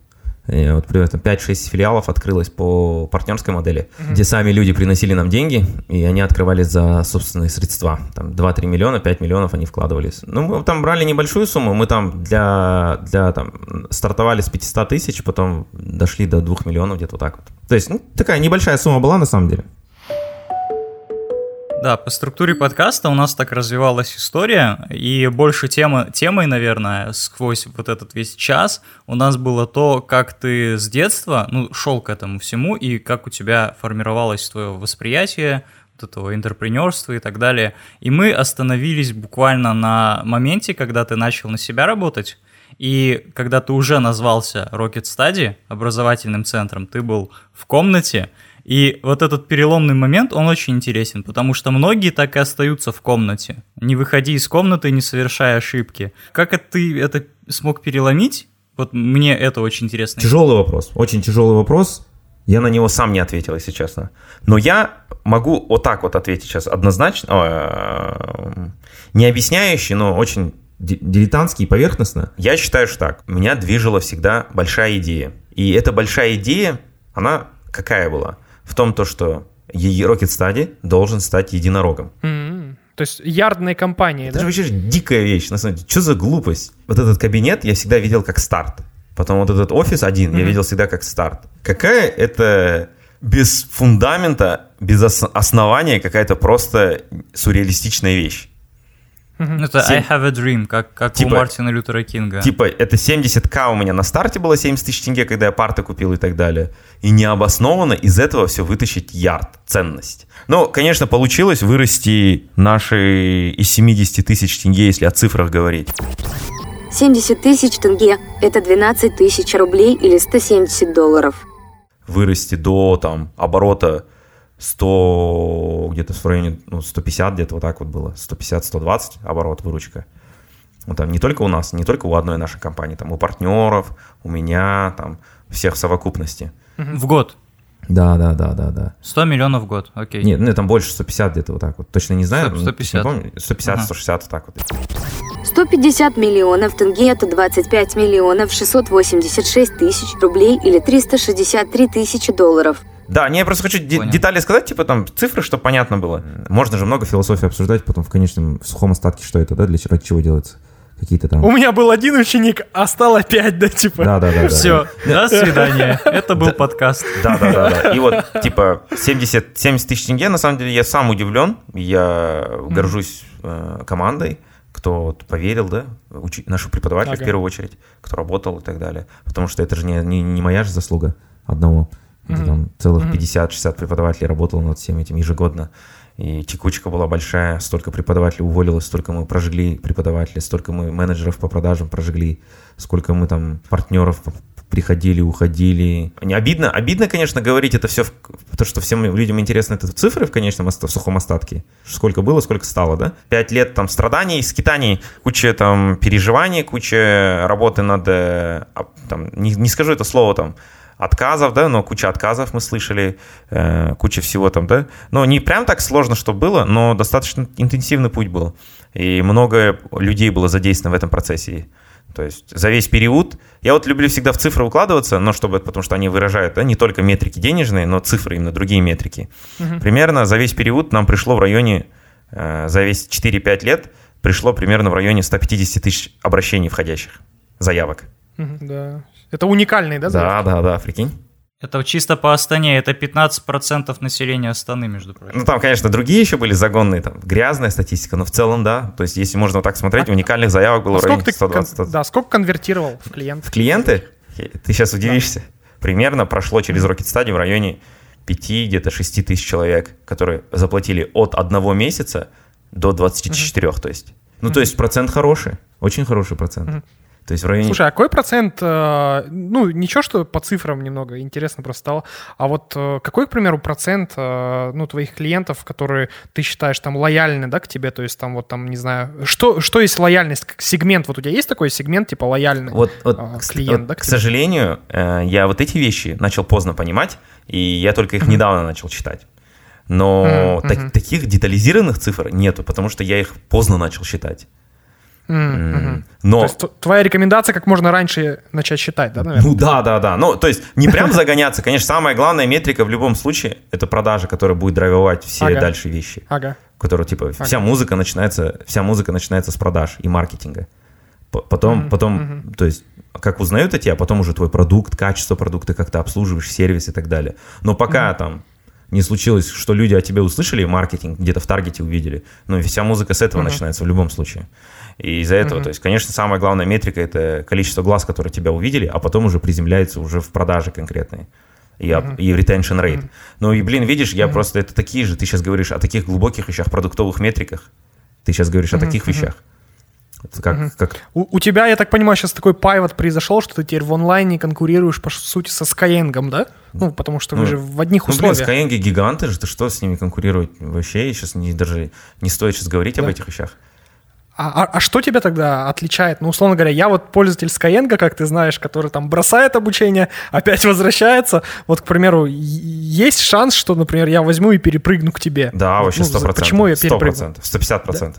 Speaker 2: И вот, примерно, там 5-6 филиалов открылось по партнерской модели, где сами люди приносили нам деньги, и они открывались за собственные средства. Там 2-3 миллиона, 5 миллионов они вкладывались. Ну, мы там брали небольшую сумму, мы там для, для там, стартовали с 500 тысяч, потом дошли до 2 миллионов где-то вот так вот. То есть, ну, такая небольшая сумма была на самом деле.
Speaker 1: Да, по структуре подкаста у нас так развивалась история, и больше тема, темой, наверное, сквозь вот этот весь час у нас было то, как ты с детства, ну, шел к этому всему, и как у тебя формировалось твое восприятие, вот этого интерпренерства и так далее. И мы остановились буквально на моменте, когда ты начал на себя работать, и когда ты уже назвался Rocket Study образовательным центром, ты был в комнате, и вот этот переломный момент, он очень интересен, потому что многие так и остаются в комнате. Не выходи из комнаты, не совершая ошибки. Как это ты это смог переломить? Вот мне это очень интересно.
Speaker 2: Тяжелый вопрос, очень тяжелый вопрос. Я на него сам не ответил, если честно. Но я могу вот так вот ответить сейчас однозначно, э, не объясняющий, но очень ди- дилетантский и поверхностно. Я считаю, что так. Меня движила всегда большая идея. И эта большая идея, она какая была? В том, то, что Rocket Study должен стать единорогом.
Speaker 3: М-м. То есть ярдные компании,
Speaker 2: Это
Speaker 3: да?
Speaker 2: же вообще дикая вещь, на самом деле. Что за глупость? Вот этот кабинет я всегда видел как старт. Потом вот этот офис один я видел всегда как старт. Какая это без фундамента, без ос- основания какая-то просто сюрреалистичная вещь.
Speaker 1: Это
Speaker 2: Семь-
Speaker 1: I have a dream, как, как у
Speaker 2: Типа-
Speaker 1: Мартина Лютера Кинга.
Speaker 2: Типа, это 70к у меня на старте было 70 тысяч тенге, когда я парты купил и так далее. И необоснованно из этого все вытащить ярд, ценность. Ну, конечно, получилось вырасти наши из 70 тысяч тенге, если о цифрах говорить.
Speaker 4: 70 тысяч тенге – это 12 тысяч рублей или 170 долларов.
Speaker 2: вырасти до там оборота 100, где-то в районе ну, 150, где-то вот так вот было, 150-120 оборот, выручка. Ну, там не только у нас, не только у одной нашей компании, там у партнеров, у меня, там всех в совокупности.
Speaker 1: В год.
Speaker 2: Да, да, да, да, да.
Speaker 1: 100 миллионов в год, окей.
Speaker 2: Нет, ну там больше 150 где-то вот так вот. Точно не знаю.
Speaker 1: 100,
Speaker 2: ну,
Speaker 1: 150.
Speaker 2: не помню. 150,
Speaker 1: Ага.
Speaker 2: 160 вот так вот.
Speaker 4: 150 миллионов тенге – это 25 миллионов 686 тысяч рублей или 363 тысячи долларов.
Speaker 2: Да, не, я просто хочу де-
Speaker 1: Понял.
Speaker 2: детали сказать, типа там цифры, чтобы понятно было. Можно же много философии обсуждать, потом в конечном в сухом остатке, что это, да, для чего, ради чего делается.
Speaker 6: какие-то там...
Speaker 3: У меня был один ученик, а стало пять, да, типа?
Speaker 6: Да, да, да. да.
Speaker 1: Все, до свидания. Это был подкаст.
Speaker 2: Да, да, да, да. И вот, типа, 70, 70 тысяч тенге, на самом деле, я сам удивлен. Я горжусь э, командой, кто вот поверил, да, учи, нашу преподавателя
Speaker 3: Ага.
Speaker 2: в первую очередь, кто работал и так далее. Потому что это же не, не, не моя же заслуга одного. Это там целых 50-60 преподавателей работало над всем этим ежегодно. И текучка была большая, столько преподавателей уволилось, столько мы прожгли преподавателей, столько мы менеджеров по продажам прожгли, сколько мы там партнеров приходили, уходили. Не обидно, обидно, конечно, говорить это все, то, что всем людям интересно, это цифры в конечном, в сухом остатке. Сколько было, сколько стало, да? Пять лет там страданий, скитаний, куча там переживаний, куча работы над, э, там, не, не скажу это слово там, отказов, да, но куча отказов мы слышали, э, куча всего там, да. Но не прям так сложно, что было, но достаточно интенсивный путь был. И много людей было задействовано в этом процессе. То есть за весь период, я вот люблю всегда в цифры укладываться, но чтобы, потому что они выражают да, не только метрики денежные, но цифры, именно другие метрики. Примерно за весь период нам пришло в районе, э, за весь 4-5 лет, пришло примерно в районе 150 тысяч обращений входящих, заявок.
Speaker 3: Да. Это уникальный, да?
Speaker 2: Да, да, да, прикинь.
Speaker 1: Это чисто по Астане, это 15% населения Астаны, между прочим.
Speaker 2: Ну, там, конечно, другие еще были загонные, там, грязная статистика, но в целом, да. То есть, если можно вот так смотреть, уникальных заявок было
Speaker 3: А
Speaker 2: в районе
Speaker 3: сколько ты,
Speaker 2: 120.
Speaker 3: кон- да, сколько конвертировал в клиент?
Speaker 2: В клиенты, ты сейчас удивишься, примерно прошло через Rocket Study в районе 5, где-то 6 тысяч человек, которые заплатили от одного месяца до 24, то есть. Ну, то есть процент хороший, очень хороший процент. То есть в районе...
Speaker 3: Слушай, а какой процент, э, ну, ничего, что по цифрам немного интересно просто стало, а вот э, какой, к примеру, процент, э, ну, твоих клиентов, которые ты считаешь там лояльны, да, к тебе, то есть там вот там, не знаю, что, что есть лояльность, как сегмент, вот у тебя есть такой сегмент, типа лояльный
Speaker 2: Вот, вот, к,
Speaker 3: клиент,
Speaker 2: вот,
Speaker 3: да,
Speaker 2: к
Speaker 3: к
Speaker 2: сожалению, я вот эти вещи начал поздно понимать, и я только их недавно начал читать. Но
Speaker 3: Мгм,
Speaker 2: так- таких детализированных цифр нету, потому что я их поздно начал считать.
Speaker 3: Мгм.
Speaker 2: Но
Speaker 3: То есть твоя рекомендация как можно раньше начать считать, да, наверное?
Speaker 2: Ну да, да, да. Ну, то есть не прям загоняться. Конечно, самая главная метрика в любом случае это продажа, которая будет драйвовать все
Speaker 3: Ага.
Speaker 2: дальше вещи.
Speaker 3: Ага.
Speaker 2: Которая, типа, вся музыка начинается, вся музыка начинается с продаж и маркетинга. Потом, потом, то есть, как узнают тебе, а потом уже твой продукт, качество продукта, как ты обслуживаешь, сервис и так далее. Но пока там не случилось, что люди о тебе услышали, маркетинг где-то в таргете увидели, ну вся музыка с этого начинается в любом случае. И из-за этого, то есть, конечно, самая главная метрика это количество глаз, которые тебя увидели, а потом уже приземляется уже в продаже конкретные. И, об- и retention rate. Ну и, блин, видишь, я просто, это такие же, ты сейчас говоришь о таких глубоких вещах, продуктовых метриках, ты сейчас говоришь о таких вещах. Это как, как
Speaker 3: У, у тебя, я так понимаю, сейчас такой пайвот произошел, что ты теперь в онлайне конкурируешь, по сути, со Skyeng, да? Ну, потому что вы
Speaker 2: Ну,
Speaker 3: же в одних
Speaker 2: Ну, блин,
Speaker 3: условиях.
Speaker 2: Skyeng гиганты же, ты что с ними конкурировать вообще? Сейчас не, даже не стоит сейчас говорить об
Speaker 3: Да.
Speaker 2: этих вещах.
Speaker 3: А, а- а что тебя тогда отличает? Ну, условно говоря, я вот пользователь Skyeng, как ты знаешь, который там бросает обучение, опять возвращается. Вот, к примеру, есть шанс, что, например, я возьму и перепрыгну к тебе.
Speaker 2: Да, вообще
Speaker 3: ну,
Speaker 2: 100%.
Speaker 3: Почему я перепрыгну?
Speaker 2: 100%, 150%.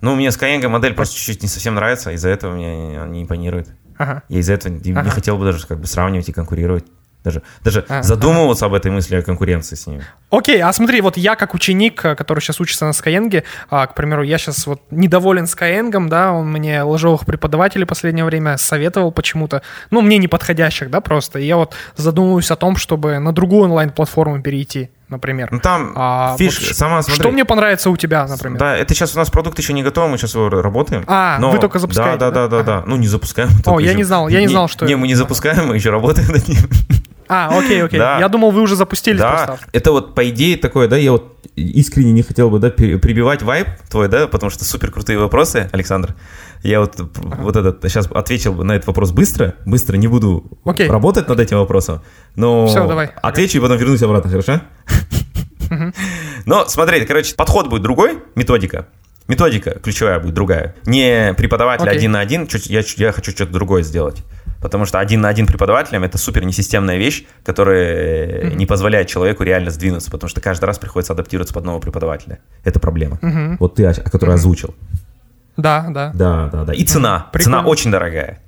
Speaker 2: Ну, мне Skyeng модель просто чуть-чуть не совсем нравится, из-за этого мне не импонирует.
Speaker 3: Ага.
Speaker 2: Я из-за этого не- не
Speaker 3: Ага.
Speaker 2: хотел бы даже как бы сравнивать и конкурировать. Даже, даже
Speaker 3: А,
Speaker 2: задумываться об этой мысли о конкуренции с ними.
Speaker 3: Окей, а смотри, вот я как ученик, э, который сейчас учится на Skyeng, а, к примеру, я сейчас вот недоволен Skyeng, да, он мне ложовых преподавателей последнее время советовал почему-то, ну, мне неподходящих, да, просто. И я вот задумываюсь о том, чтобы на другую онлайн-платформу перейти, например.
Speaker 2: Ну, там
Speaker 3: А,
Speaker 2: фиш,
Speaker 3: вот
Speaker 2: сама смотри.
Speaker 3: Что мне понравится у тебя, например?
Speaker 2: Да, это сейчас у нас продукт еще не готов, мы сейчас его работаем.
Speaker 3: А,
Speaker 2: но...
Speaker 3: вы только запускаете,
Speaker 2: Да, да,
Speaker 3: да?
Speaker 2: да, да, да. Ну, не запускаем.
Speaker 3: О, я
Speaker 2: еще-
Speaker 3: не знал, я не знал, что
Speaker 2: Не,
Speaker 3: это.
Speaker 2: мы не запускаем, мы еще работаем над ним.
Speaker 3: А, окей, окей.
Speaker 2: Да.
Speaker 3: Я думал, вы уже запустили
Speaker 2: Да,
Speaker 3: просто.
Speaker 2: это вот по идее такое, да, я вот искренне не хотел бы, да, прибивать вайп твой, да, потому что супер крутые вопросы, Александр. Я вот, вот этот, сейчас ответил на этот вопрос быстро, быстро не буду
Speaker 3: Окей.
Speaker 2: работать над этим вопросом, но
Speaker 3: Всё, давай.
Speaker 2: отвечу и потом вернусь обратно, хорошо? Но смотри, короче, подход будет другой, методика. Методика ключевая будет другая. Не преподаватель
Speaker 3: Окей.
Speaker 2: один на один, я хочу что-то другое сделать. Потому что один на один преподавателем это супер несистемная вещь, которая не позволяет человеку реально сдвинуться, потому что каждый раз приходится адаптироваться под нового преподавателя. Это проблема. Вот ты, о которой озвучил.
Speaker 3: Да, да.
Speaker 2: Да, да, да. И цена.
Speaker 3: Прикольно.
Speaker 2: Цена очень дорогая.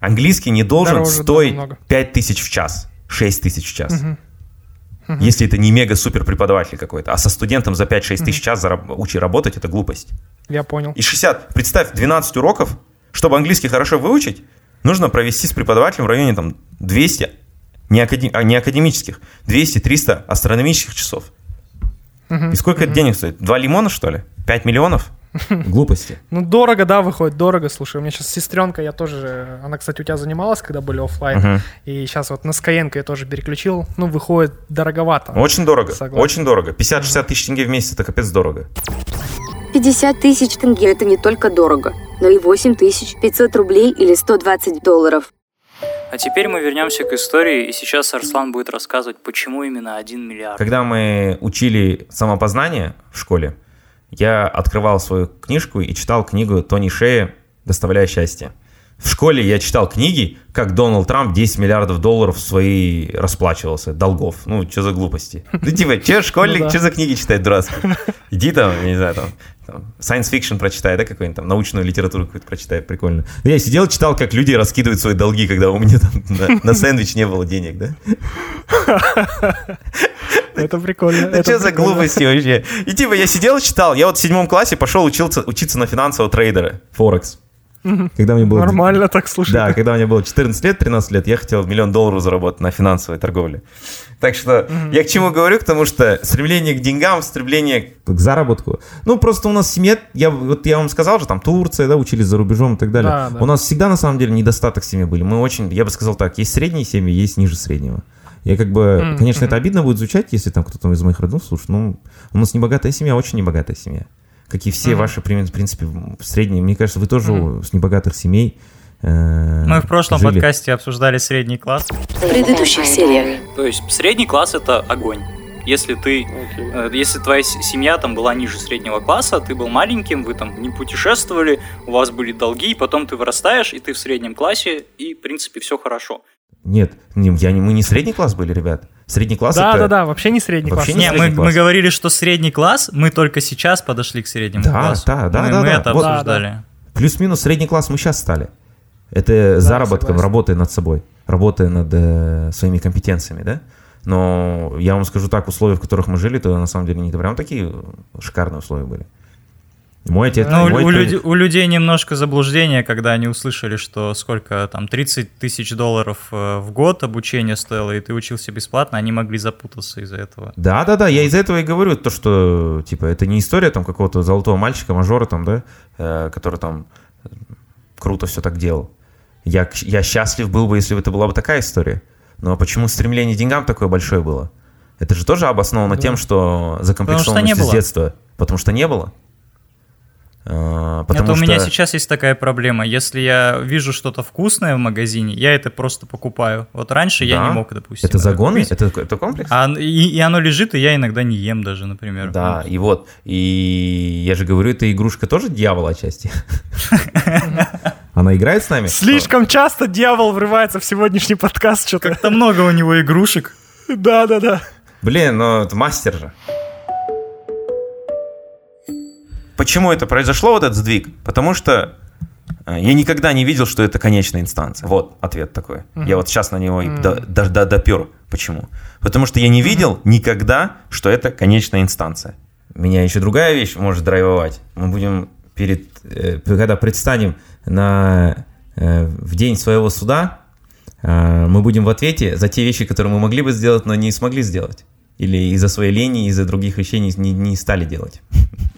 Speaker 2: Английский не должен
Speaker 3: Дороже, да,
Speaker 2: стоить
Speaker 3: намного.
Speaker 2: 5 тысяч в час, 6 тысяч в час. Если это не мега-супер преподаватель какой-то, а со студентом за 5-6 тысяч в час зараб- учи работать, это глупость.
Speaker 3: Я понял.
Speaker 2: И 60, представь, 12 уроков Чтобы английский хорошо выучить, нужно провести с преподавателем в районе там 200, не, академ, а, не академических, 200-300 астрономических часов. И сколько это денег стоит? Два лимона, что ли? 5 миллионов? Глупости.
Speaker 3: Ну, дорого, да, выходит, дорого. Слушай, у меня сейчас сестренка, я тоже, она, кстати, у тебя занималась, когда были оффлайн,
Speaker 2: Мгм.
Speaker 3: и сейчас вот на Skyeng я тоже переключил, ну, выходит дороговато.
Speaker 2: Очень дорого.
Speaker 3: Согласен.
Speaker 2: Очень дорого. 50-60 тысяч тенге в месяц это капец дорого.
Speaker 4: 50 тысяч тенге – это не только дорого, но и 8 тысяч 500 рублей или 120 долларов.
Speaker 1: А теперь мы вернемся к истории, и сейчас Арслан будет рассказывать, почему именно 1 миллиард.
Speaker 2: Когда мы учили самопознание в школе, я открывал свою книжку и читал книгу Тони Шея «Доставляя счастье». В школе я читал книги, как Дональд Трамп 10 миллиардов долларов свои расплачивался, долгов. Ну, что за глупости? Ну, типа, че школьник,
Speaker 3: Ну да.
Speaker 2: что за книги читает дурацкие? Иди там, я не знаю, там, там, science fiction прочитай, да, какой-нибудь там, научную литературу какую-то прочитай, прикольно. Ну, Я сидел, читал, как люди раскидывают свои долги, когда у меня там на, на сэндвич не было денег, да?
Speaker 3: Это прикольно.
Speaker 2: Да что за глупости вообще? И типа я сидел, читал. Я вот в седьмом классе пошел учиться на финансового трейдера. Форекс. Когда мне было...
Speaker 3: Нормально так, слушай.
Speaker 2: Да, когда мне было 14 лет, 13 лет, я хотел миллион долларов заработать на финансовой торговле. Так что я к чему говорю, к тому что стремление к деньгам, стремление к заработку. Ну, просто у нас в семье, я, вот я вам сказал же, там Турция, да, учились за рубежом и так далее.
Speaker 3: Да, да.
Speaker 2: У нас всегда, на самом деле, недостаток в семье были. Мы очень, я бы сказал так, есть средние семьи, есть ниже среднего. Я как бы,
Speaker 3: Мгм,
Speaker 2: конечно, это обидно будет звучать, если там кто-то из моих родных слушает, но у нас небогатая семья, очень небогатая семья. Как и все
Speaker 3: Мгм.
Speaker 2: ваши, в принципе, средние. Мне кажется, вы тоже с небогатых семей. э,
Speaker 1: Мы в прошлом
Speaker 2: жили.
Speaker 1: подкасте обсуждали средний класс.
Speaker 4: В предыдущих сериях.
Speaker 1: То есть средний класс это огонь. Если ты, э, если твоя семья там была ниже среднего класса, ты был маленьким, вы там не путешествовали, у вас были долги, и потом ты вырастаешь, и ты в среднем классе, и в принципе все хорошо.
Speaker 2: Нет, не- я не, мы не средний класс были, ребят. Средний класс
Speaker 3: Да,
Speaker 2: это...
Speaker 3: да, да, вообще не средний
Speaker 2: Вообще
Speaker 3: класс.
Speaker 2: не
Speaker 1: Не, мы,
Speaker 2: средний
Speaker 1: мы
Speaker 2: класс.
Speaker 1: говорили, что средний класс, мы только сейчас подошли к среднему
Speaker 2: Да,
Speaker 1: классу.
Speaker 2: да, да,
Speaker 1: мы,
Speaker 2: да,
Speaker 1: мы
Speaker 2: да.
Speaker 1: это
Speaker 2: Вот.
Speaker 1: обсуждали.
Speaker 2: Плюс-минус средний класс мы сейчас стали. Это заработком,
Speaker 3: согласен.
Speaker 2: работая над собой, работая над э, своими компетенциями, да? Но я вам скажу так, условия, в которых мы жили, то на самом деле не прям такие шикарные условия были. Мой отец...
Speaker 1: Ну,
Speaker 2: мой
Speaker 1: у, люд- у людей немножко заблуждение, когда они услышали, что сколько там 30 тысяч долларов э, в год обучение стоило, и ты учился бесплатно, они могли запутаться из-за этого.
Speaker 2: Да, да, да, я из-за этого и говорю, то, что, типа, это не история там какого-то золотого мальчика, мажора там, да, э, который там круто все так делал. Я, я счастлив был бы, если бы это была бы такая история. Но почему стремление к деньгам такое большое было? Это же тоже обосновано тем, что закомплексованность из
Speaker 1: было.
Speaker 2: детства. Потому что не было. А, Потому
Speaker 1: это у
Speaker 2: что...
Speaker 1: меня сейчас есть такая проблема. Если я вижу что-то вкусное в магазине, я это просто покупаю. Вот раньше я
Speaker 2: Да?
Speaker 1: не мог, допустим.
Speaker 2: Это загоны?
Speaker 1: купить.
Speaker 2: Это, это комплекс?
Speaker 1: А, и, и оно лежит, и я иногда не ем даже, например.
Speaker 2: Да, и вот, и я же говорю, эта игрушка тоже дьявола отчасти. Она играет с нами?
Speaker 3: Слишком часто дьявол врывается в сегодняшний подкаст, что-то.
Speaker 1: Как-то много у него игрушек.
Speaker 3: Да, да, да.
Speaker 2: Блин, ну это мастер же. Почему это произошло, вот этот сдвиг? Потому что э, я никогда не видел, что это конечная инстанция. Вот ответ такой. Я вот сейчас на него и до- до- до- допер. Почему? Потому что я не видел никогда, что это конечная инстанция. Меня еще другая вещь может драйвовать. Мы будем перед, э, когда предстанем на, э, в день своего суда, э, мы будем в ответе за те вещи, которые мы могли бы сделать, но не смогли сделать. Или из-за своей лени, из-за других вещей не, не- не стали делать.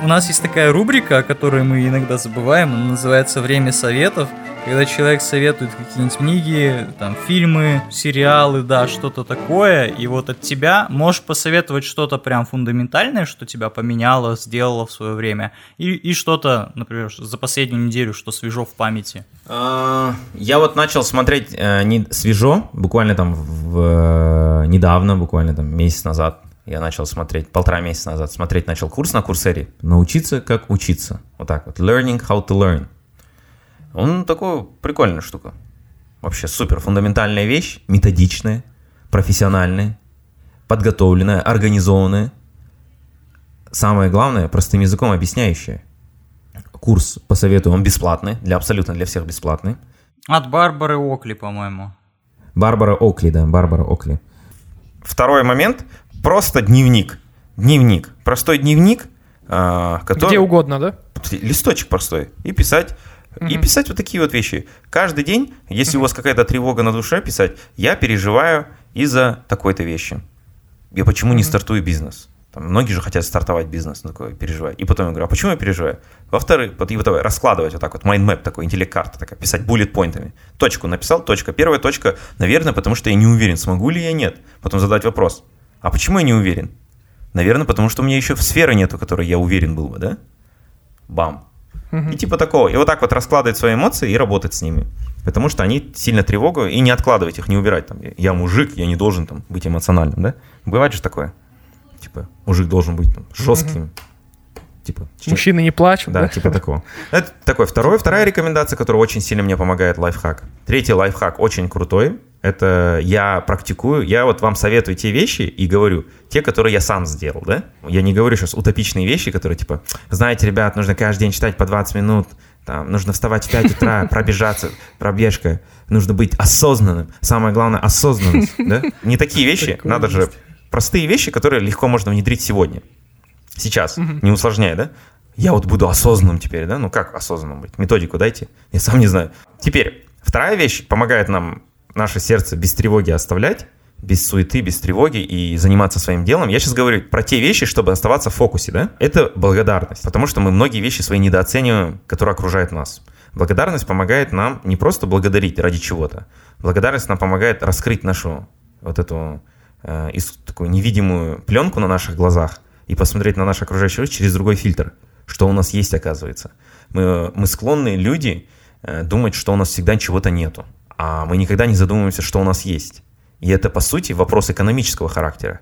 Speaker 1: У нас есть такая рубрика, о которой мы иногда забываем, она называется «Время советов», когда человек советует какие-нибудь книги, там, фильмы, сериалы, да, что-то такое, и вот от тебя можешь посоветовать что-то прям фундаментальное, что тебя поменяло, сделало в свое время, и, и что-то, например, за последнюю неделю, что свежо в памяти.
Speaker 2: А, Я вот начал смотреть э, не свежо, буквально там в, э, недавно, буквально там месяц назад. Я начал смотреть, полтора месяца назад, смотреть начал курс на Курсере. Научиться, как учиться. Вот так вот. Learning how to learn. Он такой прикольная штука. Вообще супер фундаментальная вещь, методичная, профессиональная, подготовленная, организованная. Самое главное, простым языком объясняющая. Курс посоветую, он бесплатный, для абсолютно для всех бесплатный.
Speaker 1: От Барбары Окли, по-моему.
Speaker 2: Барбара Окли, да, Барбара Окли. Второй момент, просто дневник. Дневник. Простой дневник, а, который...
Speaker 3: Где угодно, да?
Speaker 2: Листочек простой. И писать и писать вот такие вот вещи. Каждый день, если у вас какая-то тревога на душе, писать, я переживаю из-за такой-то вещи. Я почему не стартую бизнес? Там, многие же хотят стартовать бизнес, ну, такой, переживаю. И потом я говорю, а почему я переживаю? Во-вторых, вот, и вот давай раскладывать вот так вот, mind map такой, интеллект-карта такая, писать bullet point ами. Точку написал, точка. Первая точка, наверное, потому что я не уверен, смогу ли я, нет. Потом задать вопрос, а почему я не уверен? Наверное, потому что у меня еще сферы нету, в которой я уверен был бы, да? Бам. И типа такого. И вот так вот раскладывать свои эмоции и работать с ними. Потому что они сильно тревогу, и не откладывать их, не убирать. Там, я мужик, я не должен там, быть эмоциональным, да? Бывает же такое. Типа, мужик должен быть там, жестким. Типа, че-
Speaker 3: Мужчины не плачут,
Speaker 2: да,
Speaker 3: да?
Speaker 2: типа такого. Это такой второй, вторая рекомендация, которая очень сильно мне помогает, лайфхак. Третий лайфхак очень крутой. Это я практикую, я вот вам советую те вещи и говорю, те, которые я сам сделал, да? Я не говорю сейчас утопичные вещи, которые типа, знаете, ребят, нужно каждый день читать по 20 минут, там, нужно вставать в 5 утра, пробежаться, пробежка, нужно быть осознанным. Самое главное, осознанность, да? Не такие вещи,
Speaker 3: Такое
Speaker 2: надо же простые вещи, которые легко можно внедрить сегодня. Сейчас, не усложняя, да? Я вот буду осознанным теперь, да? Ну как осознанным быть? Методику дайте. Я сам не знаю. Теперь, вторая вещь помогает нам наше сердце без тревоги оставлять, без суеты, без тревоги и заниматься своим делом. Я сейчас говорю про те вещи, чтобы оставаться в фокусе, да? Это благодарность, потому что мы многие вещи свои недооцениваем, которые окружают нас. Благодарность помогает нам не просто благодарить ради чего-то. Благодарность нам помогает раскрыть нашу вот эту э, такую невидимую пленку на наших глазах и посмотреть на наш окружающий мир через другой фильтр, что у нас есть, оказывается. Мы, мы склонны, люди, э, думать, что у нас всегда чего-то нету, а мы никогда не задумываемся, что у нас есть. И это, по сути, вопрос экономического характера.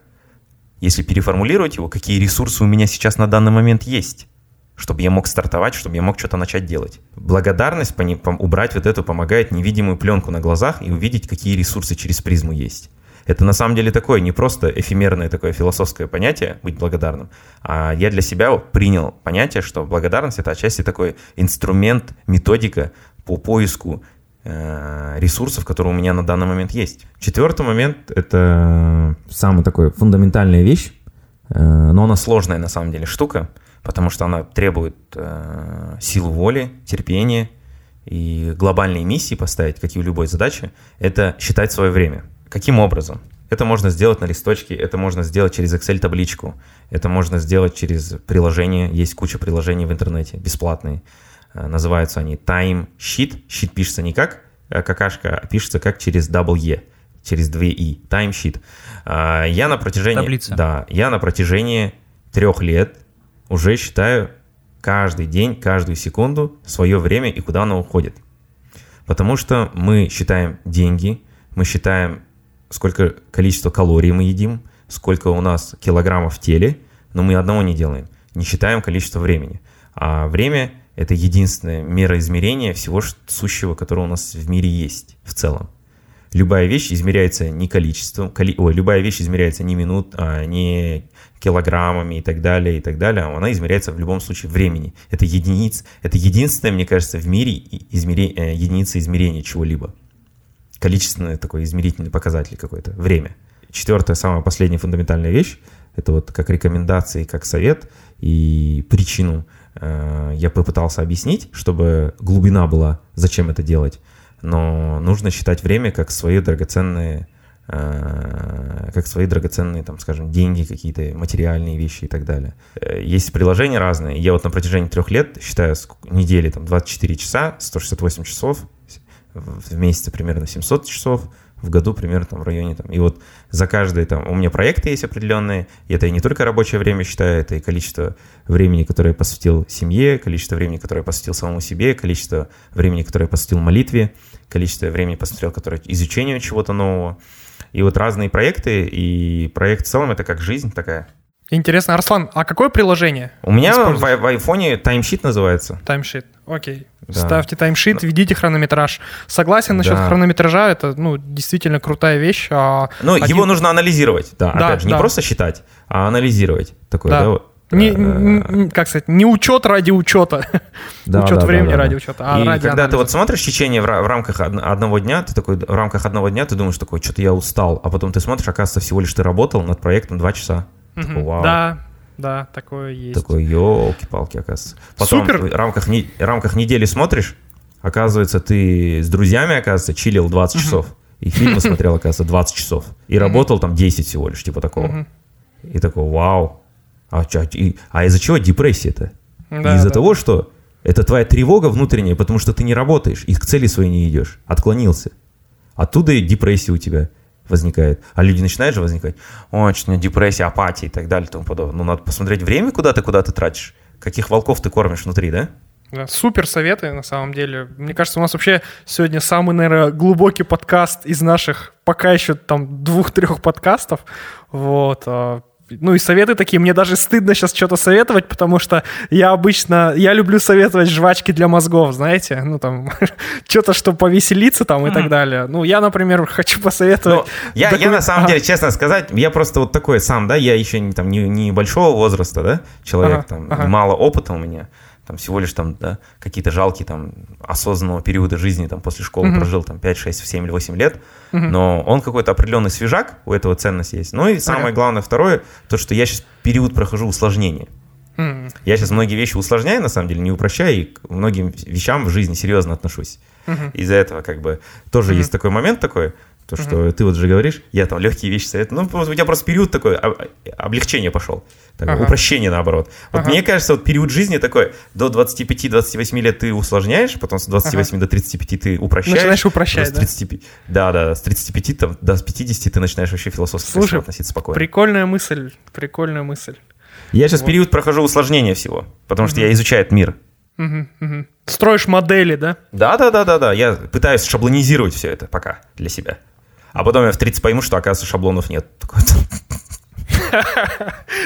Speaker 2: Если переформулировать его, какие ресурсы у меня сейчас на данный момент есть, чтобы я мог стартовать, чтобы я мог что-то начать делать. Благодарность убрать вот эту помогает невидимую пленку на глазах и увидеть, какие ресурсы через призму есть. Это на самом деле такое не просто эфемерное такое философское понятие быть благодарным, а я для себя принял понятие, что благодарность это отчасти такой инструмент, методика по поиску ресурсов, которые у меня на данный момент есть. Четвертый момент — это самая такая фундаментальная вещь, э, но она сложная на самом деле штука, потому что она требует э, силы воли, терпения и глобальные миссии поставить, как и у любой задачи, это считать свое время. Каким образом? Это можно сделать на листочке, это можно сделать через Excel-табличку, это можно сделать через приложение. Есть куча приложений в интернете, бесплатные. Э, Называются они Time Sheet. Sheet пишется не как э, какашка, а пишется как через double E, через две И. Time Sheet. А, Я на протяжении...
Speaker 1: Таблица.
Speaker 2: Да, я на протяжении трех лет уже считаю каждый день, каждую секунду свое время и куда оно уходит. Потому что мы считаем деньги, мы считаем, сколько количество калорий мы едим, сколько у нас килограммов в теле, но мы одного не делаем. Не считаем количество времени. А время – это единственная мера измерения всего сущего, которое у нас в мире есть в целом. Любая вещь измеряется не количеством, коли- ой, любая вещь измеряется не минут, а не килограммами и так далее, и так далее. Она измеряется в любом случае времени. Это единиц, это единственное, мне кажется, в мире и- измере- э, единица измерения чего-либо. Количественный такой измерительный показатель какой-то. Время. Четвертая, самая последняя фундаментальная вещь, это вот как рекомендации, как совет и причину я попытался объяснить, чтобы глубина была, зачем это делать. Но нужно считать время как свои драгоценные, э, как свои драгоценные, там, скажем, деньги, какие-то материальные вещи и так далее. Э, Есть приложения разные. Я вот на протяжении трех лет считаю недели, там, 24 часа, 168 часов, в месяце примерно 700 часов, в году примерно там в районе там. И вот за каждый там, у меня проекты есть определенные, и это и не только рабочее время считаю, это и количество времени, которое я посвятил семье, количество времени, которое я посвятил самому себе, количество времени, которое я посвятил молитве, количество времени посвятил, которое изучению чего-то нового. И вот разные проекты, и проект в целом это как жизнь такая.
Speaker 3: Интересно, Арслан, а какое приложение?
Speaker 2: У меня в, в айфоне таймшит называется.
Speaker 3: Таймшит. Окей.
Speaker 2: Да.
Speaker 3: Ставьте таймшит, ведите хронометраж. Согласен насчет
Speaker 2: Да.
Speaker 3: хронометража, это ну, действительно крутая вещь. а
Speaker 2: Ну,
Speaker 3: один-
Speaker 2: его нужно анализировать, да,
Speaker 3: Да,
Speaker 2: опять же, не
Speaker 3: да.
Speaker 2: просто считать, а анализировать. Такое,
Speaker 3: Да.
Speaker 2: да.
Speaker 3: Не,
Speaker 2: Э,
Speaker 3: н- н- как сказать, не учет ради учета.
Speaker 2: Да,
Speaker 3: учет
Speaker 2: да,
Speaker 3: времени
Speaker 2: да,
Speaker 3: ради
Speaker 2: да.
Speaker 3: учета, а
Speaker 2: И
Speaker 3: ради
Speaker 2: когда ты
Speaker 3: анализа.
Speaker 2: вот смотришь течение в, в рамках од- одного дня, ты такой, в рамках одного дня ты думаешь такой, что-то я устал, а потом ты смотришь, оказывается, всего лишь ты работал над проектом два часа. Такой, вау.
Speaker 3: Да, Да, такое есть.
Speaker 2: Такой, елки-палки, оказывается. Потом
Speaker 3: Супер.
Speaker 2: в рамках, не- рамках недели смотришь, оказывается, ты с друзьями, оказывается, чилил 20 часов. И фильмы смотрел, оказывается, 20 часов. И работал там 10 всего лишь, типа такого. И такой, вау. А, чё- и- а из-за чего депрессия-то?
Speaker 3: Да,
Speaker 2: из-за
Speaker 3: да.
Speaker 2: того, что это твоя тревога внутренняя, потому что ты не работаешь и к цели своей не идешь, отклонился. Оттуда и депрессия у тебя возникает. А люди начинают же возникать, меня депрессия, апатия и так далее и тому подобное. Ну, надо посмотреть время, куда ты, куда ты тратишь. Каких волков ты кормишь внутри, да?
Speaker 3: Да, супер советы, на самом деле. Мне кажется, у нас вообще сегодня самый, наверное, глубокий подкаст из наших пока еще там двух-трех подкастов. Вот. Ну и советы такие, мне даже стыдно сейчас что-то советовать, потому что я обычно, я люблю советовать жвачки для мозгов, знаете, ну там, что-то, чтобы повеселиться там и так далее. Ну, я, например, хочу посоветовать...
Speaker 2: Ну, я, я на самом деле, честно сказать, я просто вот такой сам, да, я еще не, там, не, не большого возраста, да, человек, там, мало опыта у меня, там, всего лишь там, да, какие-то жалкие там осознанного периода жизни, там, после школы прожил там 5, 6, 7 или 8 лет, но он какой-то определенный свежак, у этого ценность есть. Ну и самое
Speaker 3: Ага.
Speaker 2: главное, второе, то, что я сейчас период прохожу усложнения.
Speaker 3: М,
Speaker 2: Я сейчас многие вещи усложняю, на самом деле, не упрощаю, и к многим вещам в жизни серьезно отношусь. Из-за этого, как бы, тоже есть такой момент такой, то, что ты вот же говоришь, я там легкие вещи советую. Ну, у тебя просто период такой, об- облегчение пошел. Такое,
Speaker 3: Ага.
Speaker 2: Упрощение наоборот. Вот
Speaker 3: Ага.
Speaker 2: мне кажется, вот период жизни такой, до 25-28 лет ты усложняешь, потом с 28 до 35 ты упрощаешь.
Speaker 3: Начинаешь упрощать,
Speaker 2: С 35 да? Да, с 35 там, до 50 ты начинаешь вообще философски
Speaker 3: Слушай,
Speaker 2: относиться спокойно.
Speaker 3: Прикольная мысль, прикольная мысль.
Speaker 2: Я сейчас
Speaker 3: Вот.
Speaker 2: период прохожу усложнения всего, потому что я изучаю этот мир.
Speaker 3: Мгм, мгм. Строишь модели, да?
Speaker 2: Да, да, да, да, да. Я пытаюсь шаблонизировать все это пока для себя. А потом я в 30 пойму, что, оказывается, шаблонов нет.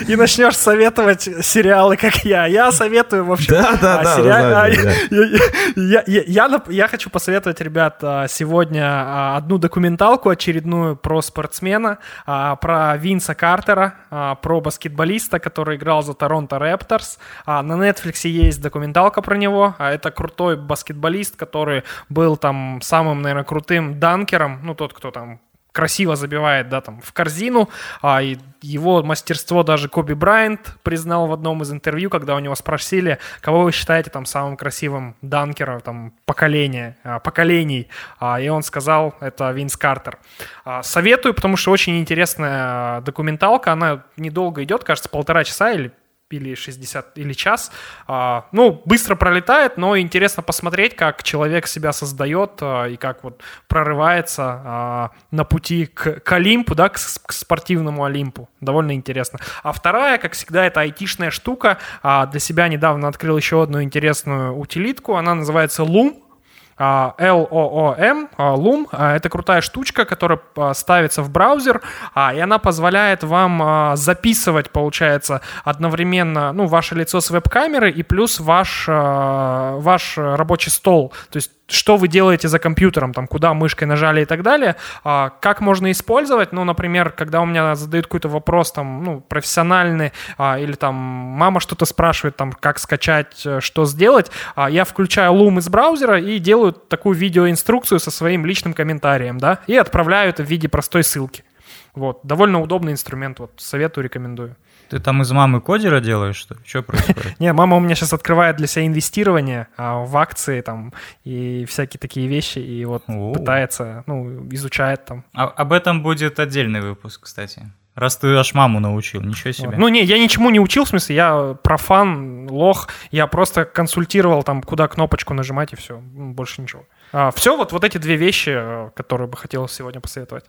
Speaker 3: И начнешь советовать сериалы, как я. Я советую, в общем...
Speaker 2: Да, да,
Speaker 3: а,
Speaker 2: да, да.
Speaker 3: Я, я- я хочу посоветовать, ребят, а, сегодня а, одну документалку очередную про спортсмена, про Винса Картера, про баскетболиста, который играл за Торонто Рэпторс. На Netflix есть документалка про него. Это крутой баскетболист, который был там самым, наверное, крутым данкером, ну, тот, кто там красиво забивает, да, там, в корзину, а и его мастерство даже Коби Брайант признал в одном из интервью, когда у него спросили, кого вы считаете там самым красивым данкером там поколения, а, поколений, А, и он сказал, это Винс Картер. А, Советую, потому что очень интересная документалка, она недолго идет, кажется, полтора часа или или 60, или час. А, ну, быстро пролетает, но интересно посмотреть, как человек себя создает а, и как вот прорывается а, на пути к, к Олимпу, да, к, к спортивному Олимпу. Довольно интересно. А вторая, как всегда, это айтишная штука. А, для себя недавно открыл еще одну интересную утилитку. Она называется Loom. А, LOOM, а, Loom. А, Это крутая штучка, которая а, ставится в браузер, а, и она позволяет вам а, записывать, получается, одновременно ну, ваше лицо с веб-камеры и плюс ваш, а, ваш рабочий стол. То есть что вы делаете за компьютером, там, куда мышкой нажали и так далее, А, как можно использовать, ну, например, когда у меня задают какой-то вопрос, там, ну, профессиональный, а, или там мама что-то спрашивает, там, как скачать, э, что сделать, а, я включаю Loom из браузера и делаю такую видеоинструкцию со своим личным комментарием, да, и отправляю это в виде простой ссылки. Вот, довольно удобный инструмент, вот, советую, рекомендую.
Speaker 1: Ты там из мамы кодера делаешь, что ли? Что происходит?
Speaker 3: Не, мама у меня сейчас открывает для себя инвестирование а, в акции там и всякие такие вещи, и вот пытается, ну, изучает там.
Speaker 1: А- об этом будет отдельный выпуск, кстати. Раз ты аж маму научил, ничего себе.
Speaker 3: Ну, не, я ничему не учил, в смысле, я профан, лох, я просто консультировал там, куда кнопочку нажимать, и все, больше ничего. все, вот, вот эти две вещи, э, которые бы хотел сегодня посоветовать.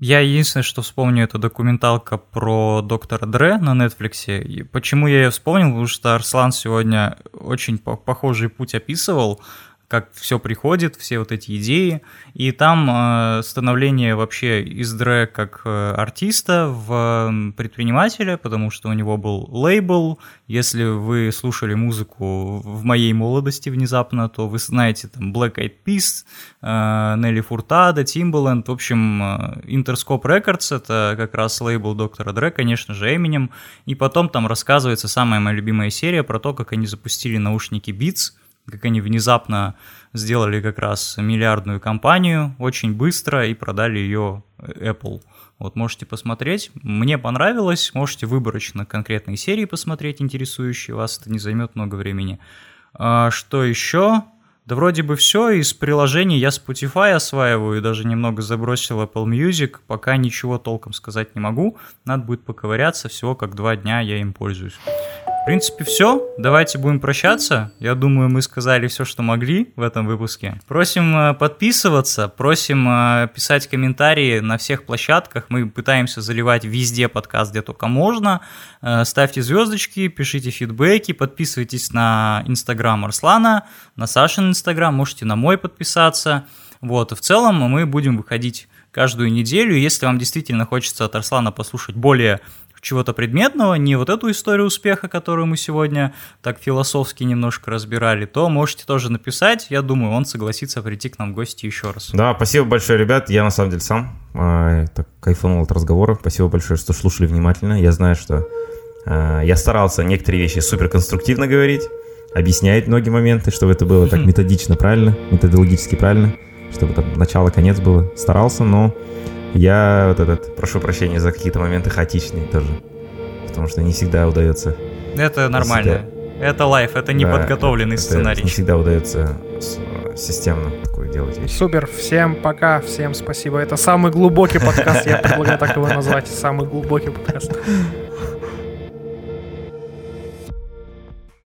Speaker 1: Я единственное, что вспомню, это документалка про доктора Дре на Netflix. И почему я ее вспомнил? Потому что Арслан сегодня очень по- похожий путь описывал, как все приходит, все вот эти идеи. И там э, становление вообще из Дре как э, артиста в м, предпринимателя, потому что у него был лейбл. Если вы слушали музыку в моей молодости внезапно, то вы знаете там Black Eyed Peas, э, Нелли Фуртада, Timbaland. В общем, э, Interscope Records — это как раз лейбл доктора Дре, конечно же, Эминем. И потом там рассказывается самая моя любимая серия про то, как они запустили наушники Beats, как они внезапно сделали как раз миллиардную компанию очень быстро и продали ее Apple. Вот можете посмотреть. Мне понравилось. Можете выборочно конкретные серии посмотреть, интересующие вас. Это не займет много времени. А, что еще? Да вроде бы все. Из приложений я Spotify осваиваю даже немного забросил Apple Music. Пока ничего толком сказать не могу. Надо будет поковыряться. Всего как два дня я им пользуюсь. Принципе, все. Давайте будем прощаться. Я думаю, мы сказали все, что могли в этом выпуске. Просим э, подписываться, просим э, писать комментарии на всех площадках. Мы пытаемся заливать везде подкаст, где только можно. Э, ставьте звездочки, пишите фидбэки, подписывайтесь на инстаграм Арслана, на Сашин инстаграм, можете на мой подписаться. Вот, в целом мы будем выходить каждую неделю. Если вам действительно хочется от Арслана послушать более чего-то предметного, не вот эту историю успеха, которую мы сегодня так философски немножко разбирали, то можете тоже написать. Я думаю, он согласится прийти к нам в гости еще раз.
Speaker 2: Да, спасибо большое, ребят. Я на самом деле сам э, так кайфанул от разговора. Спасибо большое, что слушали внимательно. Я знаю, что э, я старался некоторые вещи супер конструктивно говорить, объяснять многие моменты, чтобы это было так методично правильно, методологически правильно, чтобы там начало-конец было. Старался, но я вот этот, прошу прощения за какие-то моменты хаотичные тоже. Потому что не всегда удается.
Speaker 1: Это нормально. Всегда... Это лайф, это не да, сценарий.
Speaker 2: не всегда удается системно такое делать вещи.
Speaker 3: Супер, всем пока, всем спасибо. Это самый глубокий подкаст, я предлагаю так его назвать, самый глубокий подкаст.